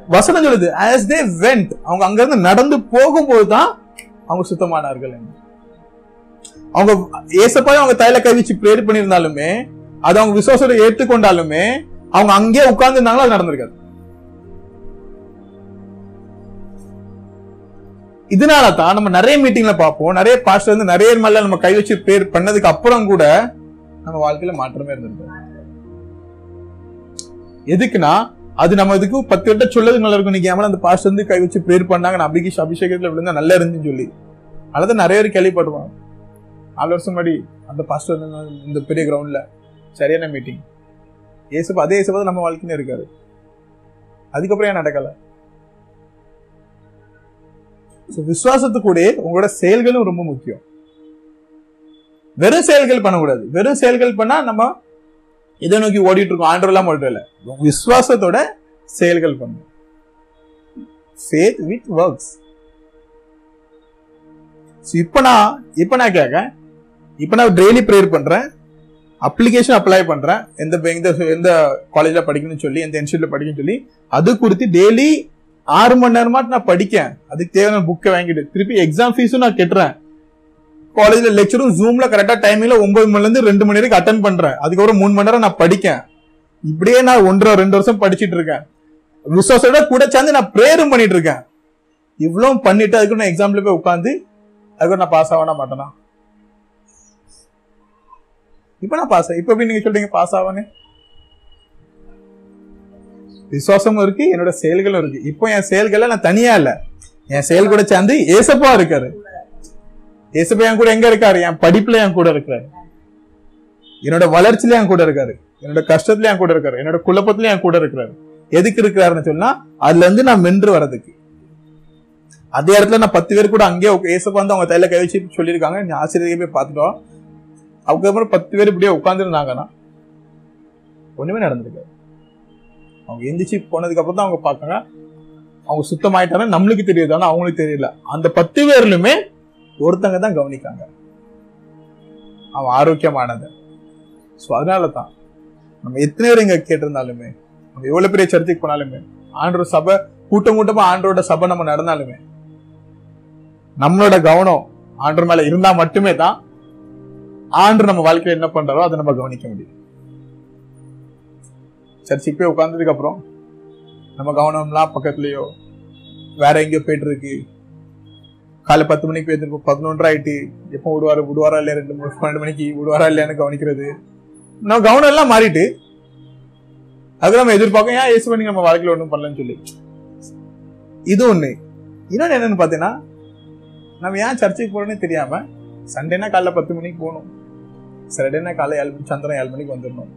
வசனம் சொல்லுது ஆஸ் தே வெண்ட் அவங்க அங்க இருந்து நடந்து போகும்போது தான் அவங்க சுத்தமானார்கள் அவங்க ஏசப்பாவை அவங்க தைல கை வச்சு பிரேர் பண்ணியிருந்தாலுமே அது அவங்க விசுவாசத்தை ஏற்றுக்கொண்டாலுமே அவங்க அங்கேயே உட்கார்ந்து இருந்தாங்களோ அது நடந்திருக்காது. இதனால தான் நம்ம நிறைய மீட்டிங்ல பார்ப்போம் நிறைய பாஸ்டர் வந்து நிறைய மேல நம்ம கை வச்சு பிரேர் பண்ணதுக்கு அப்புறம் கூட நம்ம வாழ்க்கையில மாற்றமே இருந்திருக்கும் எதுக்குன்னா அது நம்ம இதுக்கு பத்து வட்ட சொல்லது நல்லா இருக்கும். நீங்க அந்த பாஸ்டர் வந்து கை வச்சு பேர் பண்ணாங்க நான் அபிகேஷ் அபிஷேகத்துல விழுந்தா நல்லா இருந்துன்னு சொல்லி. அதான் நிறைய பேர் கேள்விப்படுவாங்க. நாலு வருஷம் முன்னாடி அந்த பாஸ்டர் வந்து இந்த பெரிய கிரவுண்ட்ல சரியான மீட்டிங் ஏசப்பா அதே ஏசப்பா நம்ம வாழ்க்கையில இருக்காரு. அதுக்கப்புறம் ஏன் நடக்கல? So, விசுவாசத்துக்கூட உங்களோட செயல்களும் ரொம்ப முக்கியம். வெறும் செயல்கள் பண்ணக்கூடாது. வெறும் செயல்கள் பண்ணா நம்ம இதை நோக்கி ஓடிட்டு இருக்கோம் ஆண்டர்லாம் ஓடுறல விசுவாசத்தோட செயல்கள் பண்ணும் ஃபேத் வித் ஒர்க்ஸ் இப்போ நான் இப்போ நான் கேட்க இப்போ நான் டெய்லி ப்ரேயர் பண்ணுறேன் அப்ளிகேஷன் அப்ளை பண்ணுறேன் எந்த எந்த எந்த காலேஜில் படிக்கணும்னு சொல்லி எந்த இன்ஸ்டியூட்ல படிக்கணும்னு சொல்லி அது கொடுத்து டெய்லி ஆறு மணி நேரமாட்டு நான் படிக்கேன். அதுக்கு தேவையான புக்கை வாங்கிட்டு திருப்பி எக்ஸாம் ஃபீஸும் நான் கட்டுறேன். காலேஜ்ல லெக்சரும் ஜூம்ல கரெக்டா டைமிங்ல ஒன்பது மணில இருந்து ரெண்டு மணி வரைக்கும் அட்டன் பண்றேன். அதுக்கப்புறம் மூணு மணி நேரம் நான் படிக்கேன். இப்படியே நான் ஒன்றரை ரெண்டு வருஷம் படிச்சிட்டு இருக்கேன். ரிசோர்ஸோட கூட சேர்ந்து நான் ப்ரேயரும் பண்ணிட்டு இருக்கேன். இவ்வளவு பண்ணிட்டு அதுக்கு நான் எக்ஸாம்ல போய் உட்காந்து அதுக்கு நான் பாஸ் ஆகணும் மாட்டேனா? இப்ப நான் பாஸ் இப்ப எப்படி நீங்க சொல்றீங்க பாஸ் ஆவானே விசுவாசமும் இருக்கு என்னோட செயல்களும் இருக்கு. இப்போ என் செயல்களை நான் தனியா இல்ல. என் செயல் கூட சேர்ந்து ஏசப்பா இருக்காரு. ஏசப்பா என் கூட எங்க இருக்காரு? என் படிப்புல என் கூட இருக்கிறாரு. என்னோட வளர்ச்சியில என் கூட இருக்காரு. என்னோட கஷ்டத்துல என் கூட இருக்காரு. என்னோட குழப்பத்துல என் கூட இருக்கிறாரு. எதுக்கு இருக்கிறாருன்னு சொன்னா அதுல இருந்து நான் மென்று வர்றதுக்கு. அதே இடத்துல நான் பத்து பேர் கூட அங்கேயே உக்க- ஏசப்பா வந்து அவங்க தையில கை வச்சு சொல்லியிருக்காங்க. நீ ஆசிரியரை போய் பார்த்துட்டோம் அதுக்கப்புறம் பத்து பேர் இப்படியே உட்காந்துருந்தாங்கன்னா ஒண்ணுமே நடந்திருக்காது. அவங்க எந்திரிச்சு போனதுக்கு அப்புறம் தான் அவங்க பார்க்காங்க அவங்க சுத்தமாயிட்டாங்க நம்மளுக்கு தெரியுது. ஆனா அவங்களுக்கு தெரியல. அந்த பத்து பேர்லுமே ஒருத்தங்க தான் கவனிக்காங்க. அவன் ஆரோக்கியமானது. ஸோ அதனால தான் நம்ம எத்தனை பேர் இங்க கேட்டிருந்தாலுமே நம்ம எவ்வளவு பெரிய சர்ச்சைக்கு போனாலுமே ஆண்டோட சபை கூட்டம் கூட்டமாக ஆண்டோட சபை நம்ம நடந்தாலுமே நம்மளோட கவனம் ஆண்டர் மேல இருந்தா மட்டுமே தான் ஆண்டு நம்ம வாழ்க்கையில என்ன பண்றாரோ அதை நம்ம கவனிக்க முடியும். சர்ச்சுக்கு போய் உட்கார்ந்ததுக்கு அப்புறம் நம்ம கவனம்லாம் பக்கத்துலயோ வேற எங்கேயோ போயிட்டு இருக்கு. காலை பத்து மணிக்கு போயிருப்போம் பதினொன்றரை ஆயிட்டு எப்போ விடுவாரு? விடுவாரா இல்லையா? ரெண்டு மூணு பன்னெண்டு மணிக்கு விடுவாரா இல்லையான்னு கவனிக்கிறது. நம்ம கவனம் எல்லாம் மாறிட்டு அது நம்ம எதிர்பார்க்கும் ஏன் ஏசு பண்ணி நம்ம வாழ்க்கையில் ஒன்றும் பண்ணலன்னு சொல்லி? இது ஒன்று இன்னொன்று என்னன்னு பார்த்தீங்கன்னா நம்ம ஏன் சர்ச்சுக்கு போறோம்னே தெரியாமல் சண்டேனா காலைல பத்து மணிக்கு போகணும். சண்டேனா காலை ஏழு மணி சந்திரன் ஏழு மணிக்கு வந்துடணும்.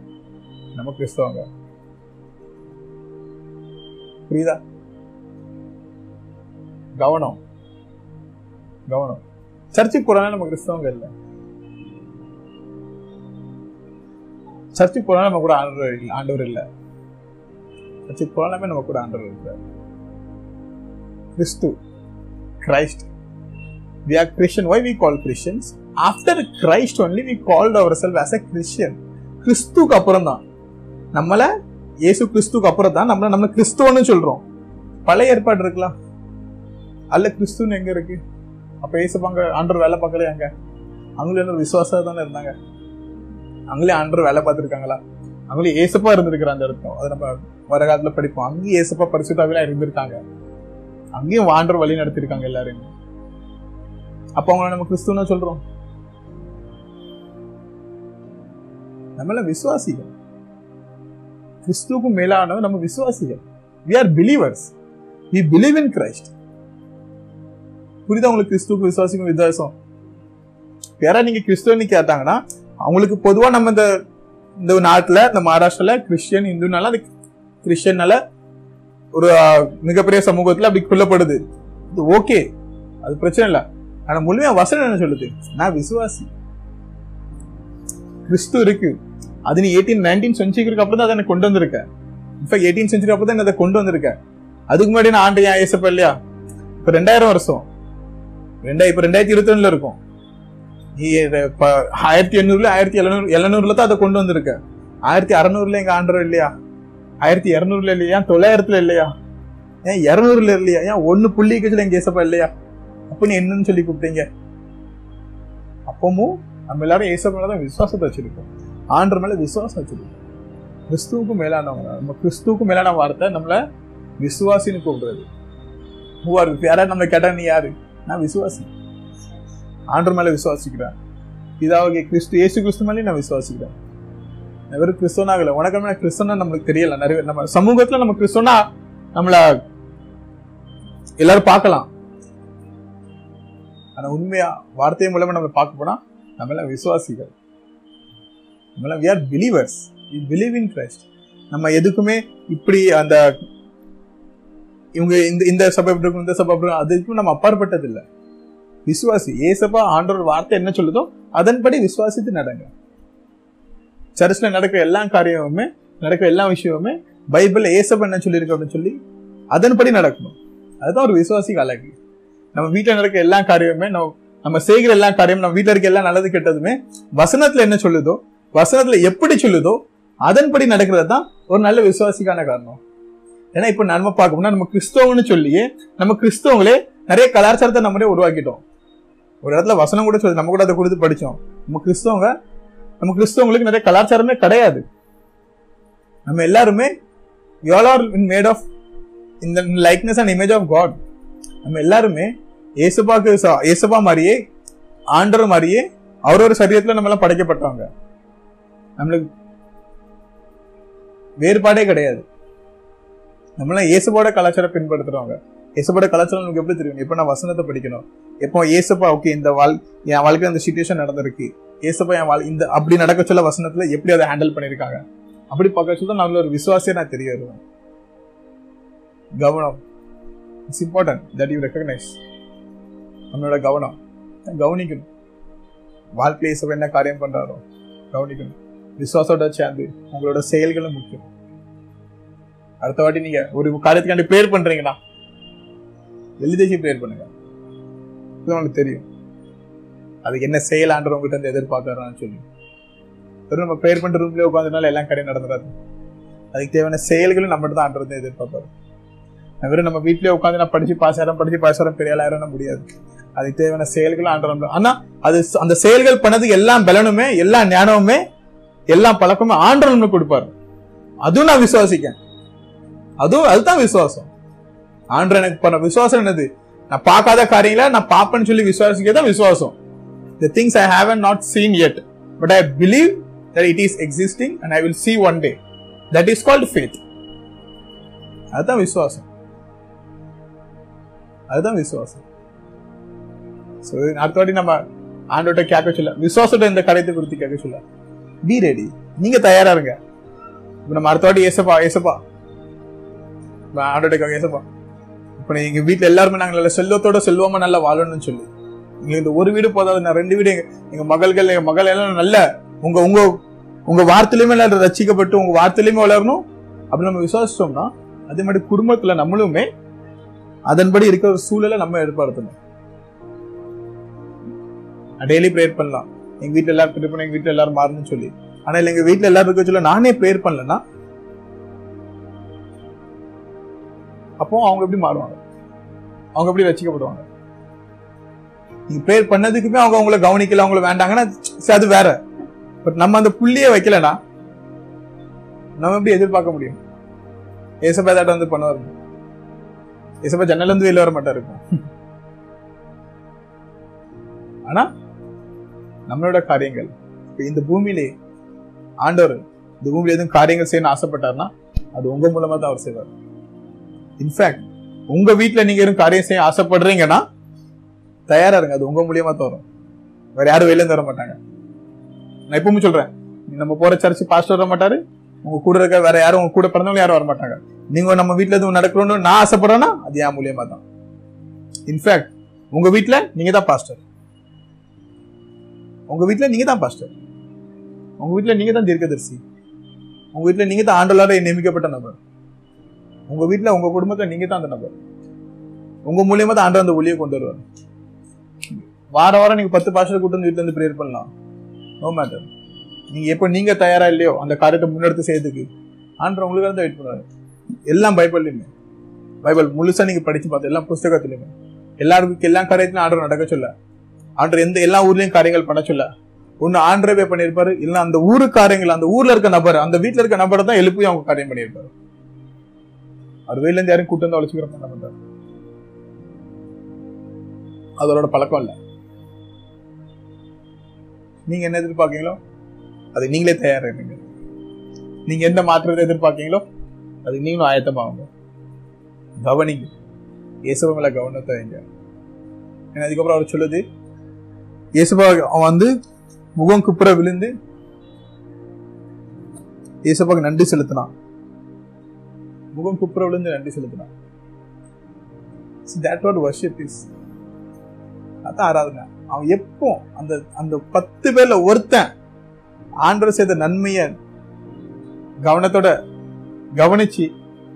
நம்ம கிறிஸ்தவங்க. புரியுதா? கவனம். கவனம். சர்ச்சுக்கு போறாங்க நம்ம கிறிஸ்தவங்க இல்ல. சர்ச்சுக்கு போறாங்க நம்ம கூட ஆண்டவர் இல்ல ஆண்டவர் இல்ல. சர்ச்சுக்கு போனாலுமே நம்ம கூட ஆண்டவர் இருக்கிறார் கிறிஸ்து Christ we are Christian why we call Christians after Christ only we called ourselves as a Christian கிறிஸ்துக்கு அப்புறம் தான் நம்மள இயேசு கிறிஸ்துக்கு அப்புறம் தான் நம்மள நம்ம கிறிஸ்துவன்னு சொல்றோம். பழைய ஏற்பாடு இருக்கலாம். அல்ல கிறிஸ்துன்னு எங்க இருக்கு? அப்ப ஏசப்பாங்க ஆண்டர் வேலை பார்க்கலையே அங்கே? அவங்களும் என்ன விசுவாசம் தானே இருந்தாங்க. அவங்களே ஆண்டர் வேலை பார்த்துருக்காங்களா? அவங்களே ஏசப்பா இருந்திருக்கிற அந்த இடத்துல. அதை நம்ம வர காலத்துல படிப்போம். அங்கேயும் ஏசப்பா பரிசுத்தாவிலாம் இருந்திருக்காங்க. அங்கேயும் ஆண்டர் வழி நடத்திருக்காங்க எல்லாரும் அப்ப அவங்கள நம்ம கிறிஸ்துவன்னு சொல்றோம். நம்மள விசுவாசிகள். கிறிஸ்துவுக்கு மேலானவர் நம்ம விசுவாசிகள். We are believers we believe in Christ புரியுதா உங்களுக்கு கிறிஸ்துவுக்கு விசுவாசிக்கும் வித்தியாசம்? யாரா நீங்க கிறிஸ்துவன்னு கேட்டாங்கன்னா அவங்களுக்கு பொதுவா நம்ம இந்த இந்த நாட்டுல இந்த மகாராஷ்டிரால கிறிஸ்டியன் இந்துனால அது கிறிஸ்டியன்னால ஒரு மிகப்பெரிய சமூகத்துல அப்படி கொல்லப்படுது. இது ஓகே. அது பிரச்சனை இல்லை. ஆனா முழுமையா வசனம் என்ன சொல்லுது? நான் விசுவாசி. கிறிஸ்து இருக்கு. அது நீ எயிட்டீன் நைன்டீன் சென்ச்சுரிக்கு அப்புறம் தான் அதை எனக்கு கொண்டு வந்திருக்க? இப்போ எயிட்டீன் சென்ச்சுரி அப்புறம் தான் அதை கொண்டு வந்திருக்க. அதுக்கு முன்னாடி நான் ஆண்டு ஏன் ஏசப்ப இல்லையா? இப்போ ரெண்டாயிரம் வருஷம். ரெண்டாயிரம் இப்ப ரெண்டாயிரத்தி இருபத்தி ரெண்டுல இருக்கும். நீ ஆயிரத்தி எண்ணூறுல ஆயிரத்தி எழுநூறு எழுநூறுல தான் அதை கொண்டு வந்திருக்க. ஆயிரத்தி அறநூறுல எங்க ஆண்டவர் இல்லையா? ஆயிரத்தி இருநூறுல இல்லையா? தொள்ளாயிரத்துல இல்லையா? ஏன் இரநூறுல இல்லையா? ஏன் ஒன்னு புள்ளி கட்சியில எங்க ஏசப்பா இல்லையா? அப்ப நீ என்னன்னு சொல்லி கூப்பிட்டீங்க. அப்பமும் நம்ம எல்லாரும் ஏசப்பா மேல தான் விசுவாசத்தை வச்சிருக்கோம். ஆண்டர் மேல விசுவாசம் வச்சிருக்கோம். கிறிஸ்துவுக்கு மேலானவங்க நம்ம கிறிஸ்துவுக்கு மேலான வார்த்தை நம்மள விசுவாசின்னு கூப்பிடுறது. யாராவது நம்ம கேட்டா நீ யாரு? நான் விசுவாசி. ஆண்டர் மேல விசுவாசிக்கிறேன். இதாவது கிறிஸ்து ஏசு கிறிஸ்து மேலே நான் விசுவாசிக்கிறேன். நான் வெறும் கிறிஸ்தவனாகல. உனக்கு மேலே கிறிஸ்தவனா நம்மளுக்கு தெரியல. நிறைய பேர். நம்ம சமூகத்துல நம்ம கிறிஸ்தவனா நம்மள எல்லாரும் பார்க்கலாம். ஆனா உண்மையா வார்த்தை மூலமா நம்ம பார்க்க போனா நம்மள விசுவாசிகள். நம்மள we are believers we believe in Christ நம்ம எதுக்குமே இப்படி அந்த இவங்க இந்த இந்த சபை இருக்கும் இந்த சபை இருக்கும் அதுக்கும் நம்ம அப்பாற்பட்டது இல்ல விசுவாசி ஏசப்பா ஆண்டவர் வார்த்தை என்ன சொல்லுதோ அதன்படி விசுவாசித்து நடங்க. சர்ச்ல நடக்கிற எல்லா காரியமுமே நடக்கிற எல்லா விஷயமுமே பைபிள்ல ஏசப்பா என்ன சொல்லியிருக்கு அப்படின்னு சொல்லி அதன்படி நடக்கணும். அதுதான் ஒரு விசுவாசிக்கு அழகு. நம்ம வீட்டில் நடக்கிற எல்லா காரியமுமே நம்ம நம்ம செய்கிற எல்லா காரியமும் நம்ம வீட்டில் இருக்க எல்லா நல்லது கெட்டதுமே வசனத்துல என்ன சொல்லுதோ வசனத்துல எப்படி சொல்லுதோ அதன்படி நடக்கிறது தான் ஒரு நல்ல விசுவாசிக்கான காரணம். ஏன்னா இப்ப நம்ம பார்க்கணும்னா நம்ம கிறிஸ்தவன்னு சொல்லியே நம்ம கிறிஸ்தவங்களே நிறைய கலாச்சாரத்தை நம்மளே உருவாக்கிட்டோம். ஒரு இடத்துல வசனம் கூட சொல்லி நம்ம கூட அதை கொடுத்து படித்தோம். நம்ம கிறிஸ்தவங்க நம்ம கிறிஸ்தவங்களுக்கு நிறைய கலாச்சாரமே கிடையாது. நம்ம எல்லாருமே ஆல் ஆர் மேட் ஆஃப் இந்த likeness and image of God நம்ம எல்லாருமே ஏசப்பாக்கு ச- ஏசப்பா மாதிரியே ஆண்டர் மாதிரியே அவரோட சரீரத்துல நம்ம எல்லாம் படைக்கப்பட்டவங்க. நம்மளுக்கு வேறுபாடே கிடையாது. நம்மளாம் இயேசுபோட கலாச்சாரம் பின்படுத்துறவங்க. இயேசுபோட கலாச்சாரம் நமக்கு எப்படி தெரியும்? எப்போ நான் வசனத்தை படிக்கணும்? எப்போ ஏசப்பா ஓகே இந்த வாழ் என் வாழ்க்கையில் இந்த சுச்சுவேஷன் நடந்திருக்கு. ஏசப்பா என் வாழ் இந்த அப்படி நடக்க சொல்ல வசனத்துல எப்படி அதை ஹேண்டில் பண்ணியிருக்காங்க? அப்படி பார்க்க சொல்ல நம்மள ஒரு விசுவாசியை நான் தெரிய வருவேன். கவனம். It's important that you recognise நம்மளோட கவனம். கவனிக்கணும். வாழ்க்கையில் இயேசப்பா என்ன காரியம் பண்றாரோ கவனிக்கணும். விசுவாசோட சேர்ந்து உங்களோட செயல்களும் முக்கியம். அடுத்த வாட்டி நீங்க ஒரு காரியத்துக்காண்டி ப்ரேயர் பண்றீங்கன்னா எழுதிச்சு ப்ரேயர் பண்ணுங்க. உங்களுக்கு தெரியும். அதுக்கு என்ன செய்யலான்ற உங்ககிட்ட கிட்ட இருந்து எதிர்பார்க்கறான்னு சொல்லி வெறும் நம்ம ப்ரேயர் பண்ற ரூம்லயே உட்காந்துனால எல்லாம் கடை நடந்துடாது. அதுக்கு தேவையான செயல்களும் நம்மகிட்ட தான் ஆண்டவர் எதிர்பார்ப்பாரு. வெறும் நம்ம வீட்லயே உட்காந்து நான் படிச்சு பாஸ் ஆகிறோம் படிச்சு பாஸ் ஆயிரம் பெரிய ஆயிரம் முடியாது. அதுக்கு தேவையான செயல்களும் ஆண்டவர் ஆனா அது அந்த செயல்கள் பண்ணதுக்கு எல்லாம் பலனுமே எல்லா ஞானமுமே எல்லா பழக்கமும் ஆண்டவர் கொடுப்பாரு. அதுவும் நான் விசுவாசிக்கேன் அதுவும் அதுதான் விசுவாசம். ஆண்டு எனக்கு பண்ண விசுவாசம் என்னது? நான் பார்க்காத காரியங்கள நான் பார்ப்பேன்னு சொல்லி விசுவாசிக்கிறதான் விசுவாசம். The things I haven't not seen yet but I believe that it is existing and I will see one day that is called faith அதுதான் விசுவாசம். அதுதான் விசுவாசம். ஸோ அடுத்த வாட்டி நம்ம ஆண்டோட்ட கேட்க சொல்ல விசுவாசத்தை இந்த கடைத்தை குறித்து கேட்க சொல்ல. பி ரெடி நீங்க தயாரா இருங்க. இப்ப நம்ம அடுத்த வாட்டி ஏசப்பா ஏசப்பா. ஆண்டோட கேட்க இப்போ எங்கள் எங்க எல்லாருமே நாங்கள் நல்ல செல்வத்தோட செல்வமா நல்லா வாழணும்னு சொல்லி. எங்களுக்கு இந்த ஒரு வீடு போதாது நான் ரெண்டு வீடு எங்க மகள்கள் எங்க மகள் எல்லாம் நல்ல உங்க உங்க உங்க வார்த்தையிலுமே எல்லாம் ரசிக்கப்பட்டு உங்க வார்த்தையிலுமே வளரணும். அப்படி நம்ம விசுவாசிச்சோம்னா அதே மாதிரி குடும்பத்துல நம்மளுமே அதன்படி இருக்கிற ஒரு சூழலை நம்ம ஏற்படுத்தணும். டெய்லி ப்ரேயர் பண்ணலாம். எங்க வீட்டுல எல்லாரும் திருப்பி எங்க வீட்டுல எல்லாரும் மாறணும்னு சொல்லி. ஆனா இல்ல எங்க வீட்டுல எல்லாரும் இருக்க சொல்ல நானே ப்ரேயர் பண்ணலன்னா அப்போ அவங்க எப்படி மாறுவாங்க? அவங்க எப்படி ரசிக்கப்படுவாங்க? நீங்க ப்ரேயர் பண்ணதுக்குமே அவங்க அவங்கள கவனிக்கல அவங்கள வேண்டாங்கன்னா அது வேற. பட் நம்ம அந்த புள்ளிய வைக்கலனா நம்ம எப்படி எதிர்பார்க்க முடியும்? ஏசப்பா ஏதாட்ட வந்து பண்ண வரும் ஏசப்பா ஜன்னல இருந்து வெளில வர மாட்டாரு இருக்கும் [laughs] ஆனா நம்மளோட காரியங்கள் இப்ப இந்த பூமியிலே ஆண்டவர் இந்த பூமியில எதுவும் காரியங்கள் செய்யணும்னு ஆசைப்பட்டாருன்னா அது உங்க மூலமா தான் அவர் செய்வார். இன்ஃபேக்ட் உங்க வீட்டில் நீங்க எதுவும் காரியம் செய்ய ஆசைப்படுறீங்கன்னா தயாரா இருங்க. அது உங்க மூலியமா தோறும். வேற யாரும் வெளில தர வர மாட்டாங்க. நான் எப்பவுமே சொல்றேன். நம்ம போற சர்ச்சு பாஸ்டர் வர மாட்டாரு. உங்க கூட இருக்க வேற யாரும் உங்க கூட பிறந்தவங்க யாரும் வர மாட்டாங்க. நீங்க நம்ம வீட்டுல எதுவும் நடக்கணும்னு நான் ஆசைப்படுறேன்னா அது என் மூலியமா தான். இன்ஃபேக்ட் உங்க வீட்டுல நீங்க தான் பாஸ்டர் உங்க வீட்டுல நீங்க தான் பாஸ்டர் உங்க வீட்டுல நீங்க தான் தீர்க்கதரிசி. உங்க வீட்டுல நீங்க தான் ஆண்டலார நியமிக்கப்பட்ட நபர். உங்க வீட்டில் உங்க குடும்பத்தை நீங்க தான் அந்த நபர். உங்க மூலியமா தான் ஆண்டவர் அந்த ஒளியை கொண்டு வருவார். வார வாரம் நீங்க பத்து பாஸ்டர் கூட்டு வந்து வீட்டுல இருந்து ப்ரேயர் பண்ணலாம். நோ மேட்டர் நீங்க எப்ப நீங்க தயாரா இல்லையோ அந்த காரியத்தை முன்னெடுத்து செய்யறதுக்கு ஆண்டவர் உங்களுக்கு தான் வெயிட் பண்ணுவாரு. எல்லாம் பைபிள்லையுமே. பைபிள் முழுசா நீங்க படிச்சு பார்த்து எல்லாம் புஸ்தகத்திலுமே எல்லாருக்கும் எல்லா காரியத்திலும் ஆண்டவர் நடக்க சொல்ல. ஆண்டர் எந்த எல்லா ஊர்லயும் காரியங்கள் பண்ண சொல்ல. ஒன்று ஆண்டரவே பண்ணியிருப்பாரு இல்லைன்னா அந்த ஊரு காரியங்கள் அந்த ஊர்ல இருக்க நபர் அந்த வீட்டுல இருக்க நபரை தான் எழுப்பி அவங்க காரியம் பண்ணியிருப்பாரு. அவர் இருந்து யாரும் கூட்டம் வந்து அழைச்சிக்கிற பண்ண மாட்டார் அதோட பழக்கம் இல்ல. நீங்க என்ன எதிர்பார்க்கீங்களோ அது நீங்களே தயாரா இருங்க நீங்க எந்த மாற்றத்தை எதிர்பார்க்கீங்களோ அது நீங்களும் ஆயத்தமாகுங்க கவனிங்க. இயேசுபா மேலே கவனத்தை வைங்க. ஏன்னா அதுக்கப்புறம் அவர் சொல்லுது இயேசுபா அவன் வந்து முகம் குப்புற விழுந்து இயேசுபாக்கு நன்றி செலுத்தினான். முகம் குப்புற விழுந்து நன்றி செலுத்தினான் தட் வாட் வர்ஷிப் இஸ் அதான் ஆராதனை அவன் எப்போ அந்த அந்த பத்து பேர்ல ஒருத்தன் ஆண்டவர் செய்த நன்மைய கவனத்தோட கவனிச்சு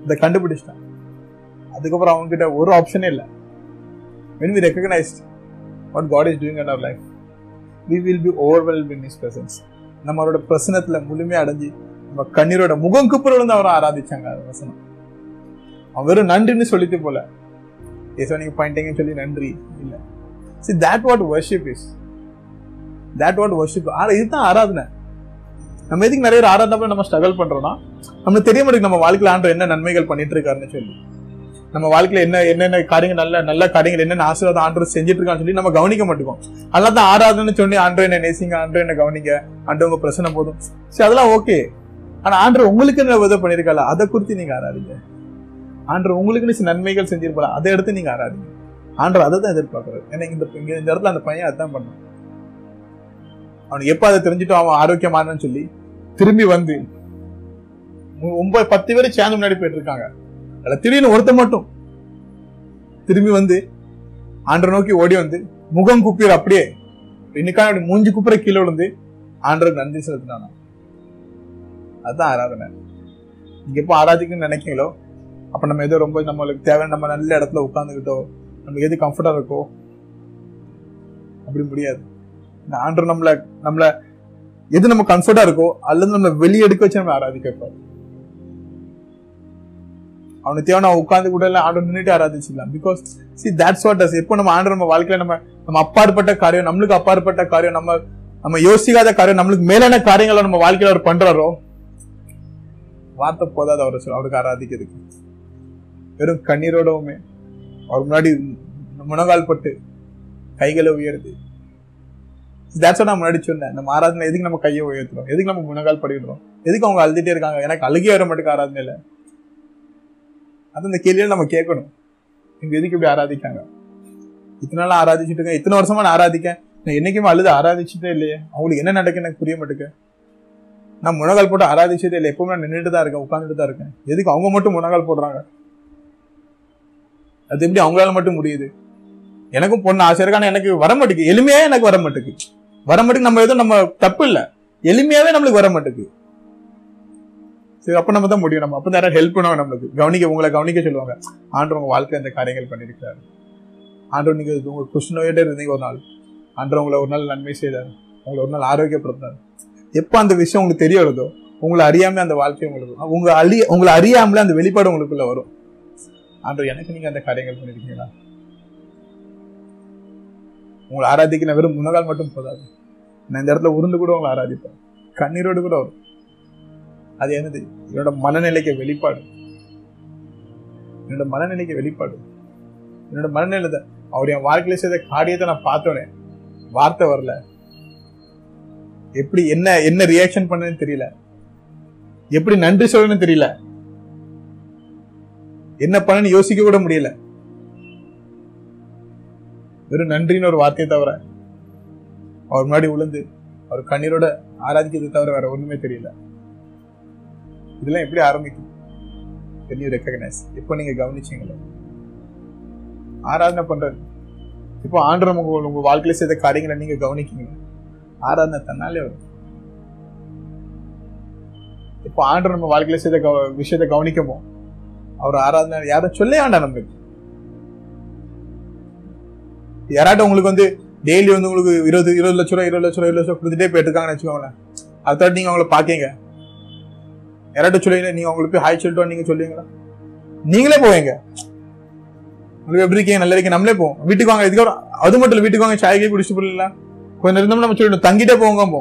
இதை கண்டுபிடிச்சிட்டான் அதுக்கப்புறம் அவங்க கிட்ட ஒரு ஆப்ஷனே இல்லை when we recognize what God is doing in our life we will be overwhelmed in His presence. நம்மளோட பிரசனத்தில் முழுமையாக அடைஞ்சு நம்ம கண்ணீரோட முகம் குப்புற விழுந்து அவரை ஆராதிச்சாங்க அது வசனம் அவரும் வெறும் நன்றின்னு சொல்லிட்டு போல. ஏசோ நீங்க பாயிண்டிங்கன்னு சொல்லி நன்றி. இல்ல. See that what worship is that what worship ஆனா இதுதான் ஆராதனை. நம்ம எதுக்கு நிறைய பேர் ஆராதனை நம்ம ஸ்ட்ரகல் பண்றோம்னா நமக்கு தெரிய மாட்டேங்குது நம்ம வாழ்க்கையில் ஆண்டு என்ன நன்மைகள் பண்ணிட்டு இருக்காருன்னு சொல்லி. நம்ம வாழ்க்கையில என்ன என்னென்ன காரியங்கள் நல்ல நல்ல காரியங்கள் என்னென்ன ஆசீர்வாதம் ஆண்டு செஞ்சுட்டு இருக்கான்னு சொல்லி நம்ம கவனிக்க மாட்டோம் அதெல்லாம் தான் ஆராதனை சொல்லி ஆண்டு என்ன நேசிங்க ஆண்டு என்ன கவனிங்க. ஆண்டு உங்க பிரச்சனை போதும். சரி அதெல்லாம் ஓகே ஆனா ஆண்டு உங்களுக்கு என்ன உதவி பண்ணிருக்கல அதை குறித்து நீங்க ஆராதிங்க. ஆண்டவர் உங்களுக்கு சில நன்மைகள் செஞ்சிருப்பாரு அதை எடுத்து நீங்க ஆராதிங்க. ஆண்டவர் அதை தான் எதிர்பார்க்கறாரு. ஏன்னா இந்த இந்த இடத்துல அந்த பையன் அதான் பண்ணான். அவனுக்கு எப்ப அதை தெரிஞ்சுட்டு அவன் ஆரோக்கியமானன்னு சொல்லி திரும்பி வந்து ஒன்பது பத்து பேர் சேர்ந்து முன்னாடி போயிட்டு இருக்காங்க அதில் திடீர்னு ஒருத்த மட்டும் திரும்பி வந்து ஆண்டரை நோக்கி ஓடி வந்து முகம் குப்பிற அப்படியே இன்னைக்கான அப்படி மூஞ்சி குப்புற கீழே விழுந்து ஆண்டருக்கு நன்றி செலுத்தினானா அதுதான் ஆராதனை. நீங்க எப்போ ஆராதிக்கணும்னு நினைக்கீங்களோ அப்ப நம்ம எதோ ரொம்ப நம்மளுக்கு தேவையான நம்ம நல்ல இடத்துல உட்காந்துக்கிட்டோ நம்ம எது கம்ஃபர்டா இருக்கோ அப்படி முடியாது. இந்த ஆண்டர் நம்மள நம்மள எது நம்ம கம்ஃபர்டா இருக்கோ அல்லது நம்ம வெளியே எடுக்க வச்சு நம்ம ஆராதிக்க வைப்பாரு அவனுக்கு தேவை உட்கார்ந்து கூட இல்லை ஆண்டர் நின்றுட்டு ஆராதிச்சிடலாம். Because see that's what does எப்போ நம்ம ஆண்டர் நம்ம வாழ்க்கையில நம்ம நம்ம அப்பாற்பட்ட காரியம் நம்மளுக்கு அப்பாற்பட்ட காரியம் நம்ம நம்ம யோசிக்காத காரியம் நம்மளுக்கு மேலான காரியங்களை நம்ம வாழ்க்கையில அவர் பண்றாரோ வார்த்தை போதாது அவர் அவருக்கு ஆராதிக்கிறதுக்கு. வெறும் கண்ணீரோடவுமே. அவர் முன்னாடி முனகால் பட்டு கைகளை உயருது தேட்ஸ் நான் முன்னாடி சொன்னேன். நம்ம ஆராதனை எதுக்கு நம்ம கையை உயர்த்துறோம்? எதுக்கு நம்ம முனகால் படிக்கிறோம் எதுக்கு அவங்க அழுதுட்டே இருக்காங்க? எனக்கு அழுகே வர மாட்டேங்க ஆராதனையில. அது இந்த கேள்வியில நம்ம கேட்கணும். இவங்க எதுக்கு இப்படி ஆராதிக்காங்க? இத்தனை நாள் ஆராதிச்சுட்டு இருக்கேன். இத்தனை வருஷமா நான் ஆராதிக்கேன். நான் என்னைக்குமே அழுது ஆராதிச்சுட்டே இல்லையே. அவங்களுக்கு என்ன நடக்கு எனக்கு புரிய மாட்டேங்க நான் முனகால் போட்டு ஆராதிச்சதே இல்லை. எப்பவுமே நான் நின்றுட்டு தான் இருக்கேன். உட்காந்துட்டு தான் இருக்கேன். எதுக்கு அவங்க மட்டும் முனகால் போடுறாங்க? அது எப்படி அவங்களால மட்டும் முடியுது? எனக்கும் பொண்ணு ஆசை இருக்கு ஆனா எனக்கு வர மாட்டேங்குது. எளிமையா எனக்கு வர மாட்டேங்குது. வர மாட்டேங்குது நம்ம எதுவும் நம்ம தப்பு இல்லை. எளிமையாவே நம்மளுக்கு வர மாட்டேங்குது. சரி அப்போ நம்ம தான் முடியும். நம்ம அப்போ யாராவது ஹெல்ப் பண்ணுவாங்க நம்மளுக்கு. கவனிக்க உங்களை கவனிக்க சொல்லுவாங்க. ஆண்டு உங்கள் வாழ்க்கையில இந்த காரியங்கள் பண்ணியிருக்காரு ஆண்டு நீங்கள் உங்கள் குஷ்ணோயிட்டே இருந்தீங்க ஒரு நாள். ஆண்டு உங்களை ஒரு நாள் நன்மை செய்தார். உங்களை ஒரு நாள் ஆரோக்கியப்படுத்தினார். எப்போ அந்த விஷயம் உங்களுக்கு தெரிய வருதோ உங்களை அறியாமல் அந்த வாழ்க்கை உங்களுக்கு உங்கள் அழிய உங்களை அறியாமலே அந்த வெளிப்பாடு உங்களுக்குள்ள வரும். ஆண்டு எனக்கு நீங்க அந்த காரியங்கள் பண்ணிருக்கீங்களா? உங்களை ஆராதிக்க நான் வெறும் முன்னகால் மட்டும் போதாது. நான் இந்த இடத்துல உருண்டு கூட உங்களை ஆராதிப்பேன். கண்ணீரோடு கூட வரும். அது என்னது? என்னோட மனநிலைக்கு வெளிப்பாடு. என்னோட மனநிலைக்கு வெளிப்பாடு. என்னோட மனநிலை தான் அவர் என் வாழ்க்கையில செய்த காரியத்தை நான் பார்த்தோன்னே வார்த்தை வரல. எப்படி என்ன என்ன ரியாக்ஷன் பண்ணுன்னு தெரியல. எப்படி நன்றி சொல்லணும்னு தெரியல. என்ன பண்ணனு யோசிக்க கூட முடியல. வெறும் நன்றின்னு ஒரு வார்த்தையை தவிர அவர் முன்னாடி உளுந்து அவர் கண்ணீரோட ஆராதிக்கிறது தவிர வேற ஒண்ணுமே தெரியல. இதெல்லாம் எப்படி ஆரம்பிக்கும்? பெரிய ரெக்கக்னைஸ் இப்போ நீங்க கவனிச்சீங்களோ? ஆராதனை பண்றது. இப்போ ஆண்டவர் உங்க உங்க வாழ்க்கையில செய்த காரியங்களை நீங்க கவனிக்கீங்க ஆராதனை தன்னாலே வரும். இப்போ ஆண்டவர் நம்ம வாழ்க்கையில செய்த விஷயத்தை கவனிக்கமோ அவர் ஆராதனை யாரும் சொல்ல வேண்டாம் நம்மளுக்கு யாராட்டும் உங்களுக்கு வந்து டெய்லி வந்து உங்களுக்கு இருபது இருபது லட்ச ரூபா இருபது லட்ச ரூபா இருபது லட்சம் கொடுத்துட்டே போயிட்டுருக்காங்கன்னு வச்சுக்கோங்களேன். அடுத்த நீங்க அவங்கள பாக்கீங்க. யாராட்டும் சொல்லுவீங்க நீங்க அவங்களுக்கு போய் ஹாய் சொல்லிட்டு நீங்க சொல்லுவீங்களா? நீங்களே போவீங்க. உங்களுக்கு எப்படி இருக்கீங்க? நல்லா இருக்கீங்க? நம்மளே போவோம். வீட்டுக்கு வாங்க இதுக்கப்புறம் அது மட்டும் இல்லை வீட்டுக்கு வாங்க சாய்க்கே குடிச்சு போடல கொஞ்சம் இருந்தோம் நம்ம சொல்லிடணும் தங்கிட்டே போங்க போ.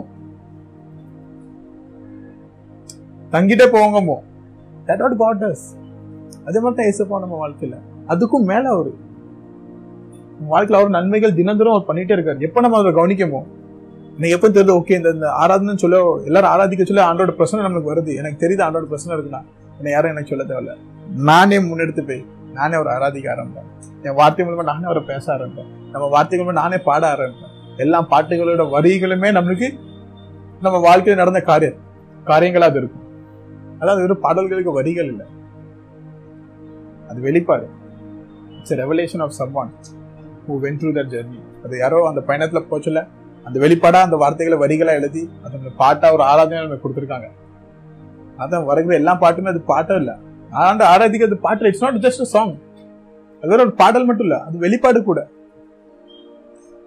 தங்கிட்டே போங்க போ. தட் வாட் காட் டஸ் அதே மாதிரி தான் ஏசப்பா நம்ம வாழ்க்கையில. அதுக்கும் மேல அவரு. வாழ்க்கையில் வாழ்க்கையில அவர் நன்மைகள் தினந்தோறும் அவர் பண்ணிட்டே இருக்காரு. எப்ப நம்ம அதை கவனிக்கமோ? எனக்கு எப்ப தெரியுது ஓகே இந்த ஆராதனை சொல்ல எல்லாரும் ஆராதிக்க சொல்ல ஆண்டோட பிரச்சனை நம்மளுக்கு வருது. எனக்கு தெரியுது ஆண்டோட பிரச்சனை இருக்குன்னா என்ன யாரும் எனக்கு சொல்ல தேவையில்ல. நானே முன்னெடுத்து போய் நானே அவரை ஆராதிக்க ஆரம்பிப்பேன். என் வார்த்தை மூலமா நானே அவரை பேச ஆரம்பிப்பேன். நம்ம வார்த்தை மூலமா நானே பாட ஆரம்பிப்பேன். எல்லா பாட்டுகளோட வரிகளுமே நம்மளுக்கு நம்ம வாழ்க்கையில் நடந்த காரியம் காரியங்களாக அது இருக்கும். அதாவது வெறும் பாடல்களுக்கு வரிகள் இல்லை. அது வெளிப்பாடு. It's revelation of someone who when through that journey அது யாரோ அந்த பயணத்துல போச்சுல அந்த வெளிப்பாடாக அந்த வார்த்தைகளை வரிகளா எழுதி அது அந்த பாட்டா ஒரு ஆராதனை நம்ம கொடுத்துருக்காங்க. அதான் வருகிற எல்லா பாட்டுமே அது பாட்டும் இல்ல. ஆண்டு ஆராதிக்கிறது பாட்டு இட்ஸ் நாட் ஜஸ்ட் சாங் அது வேற ஒரு பாடல் மட்டும் இல்ல. அது வெளிப்பாடு கூட.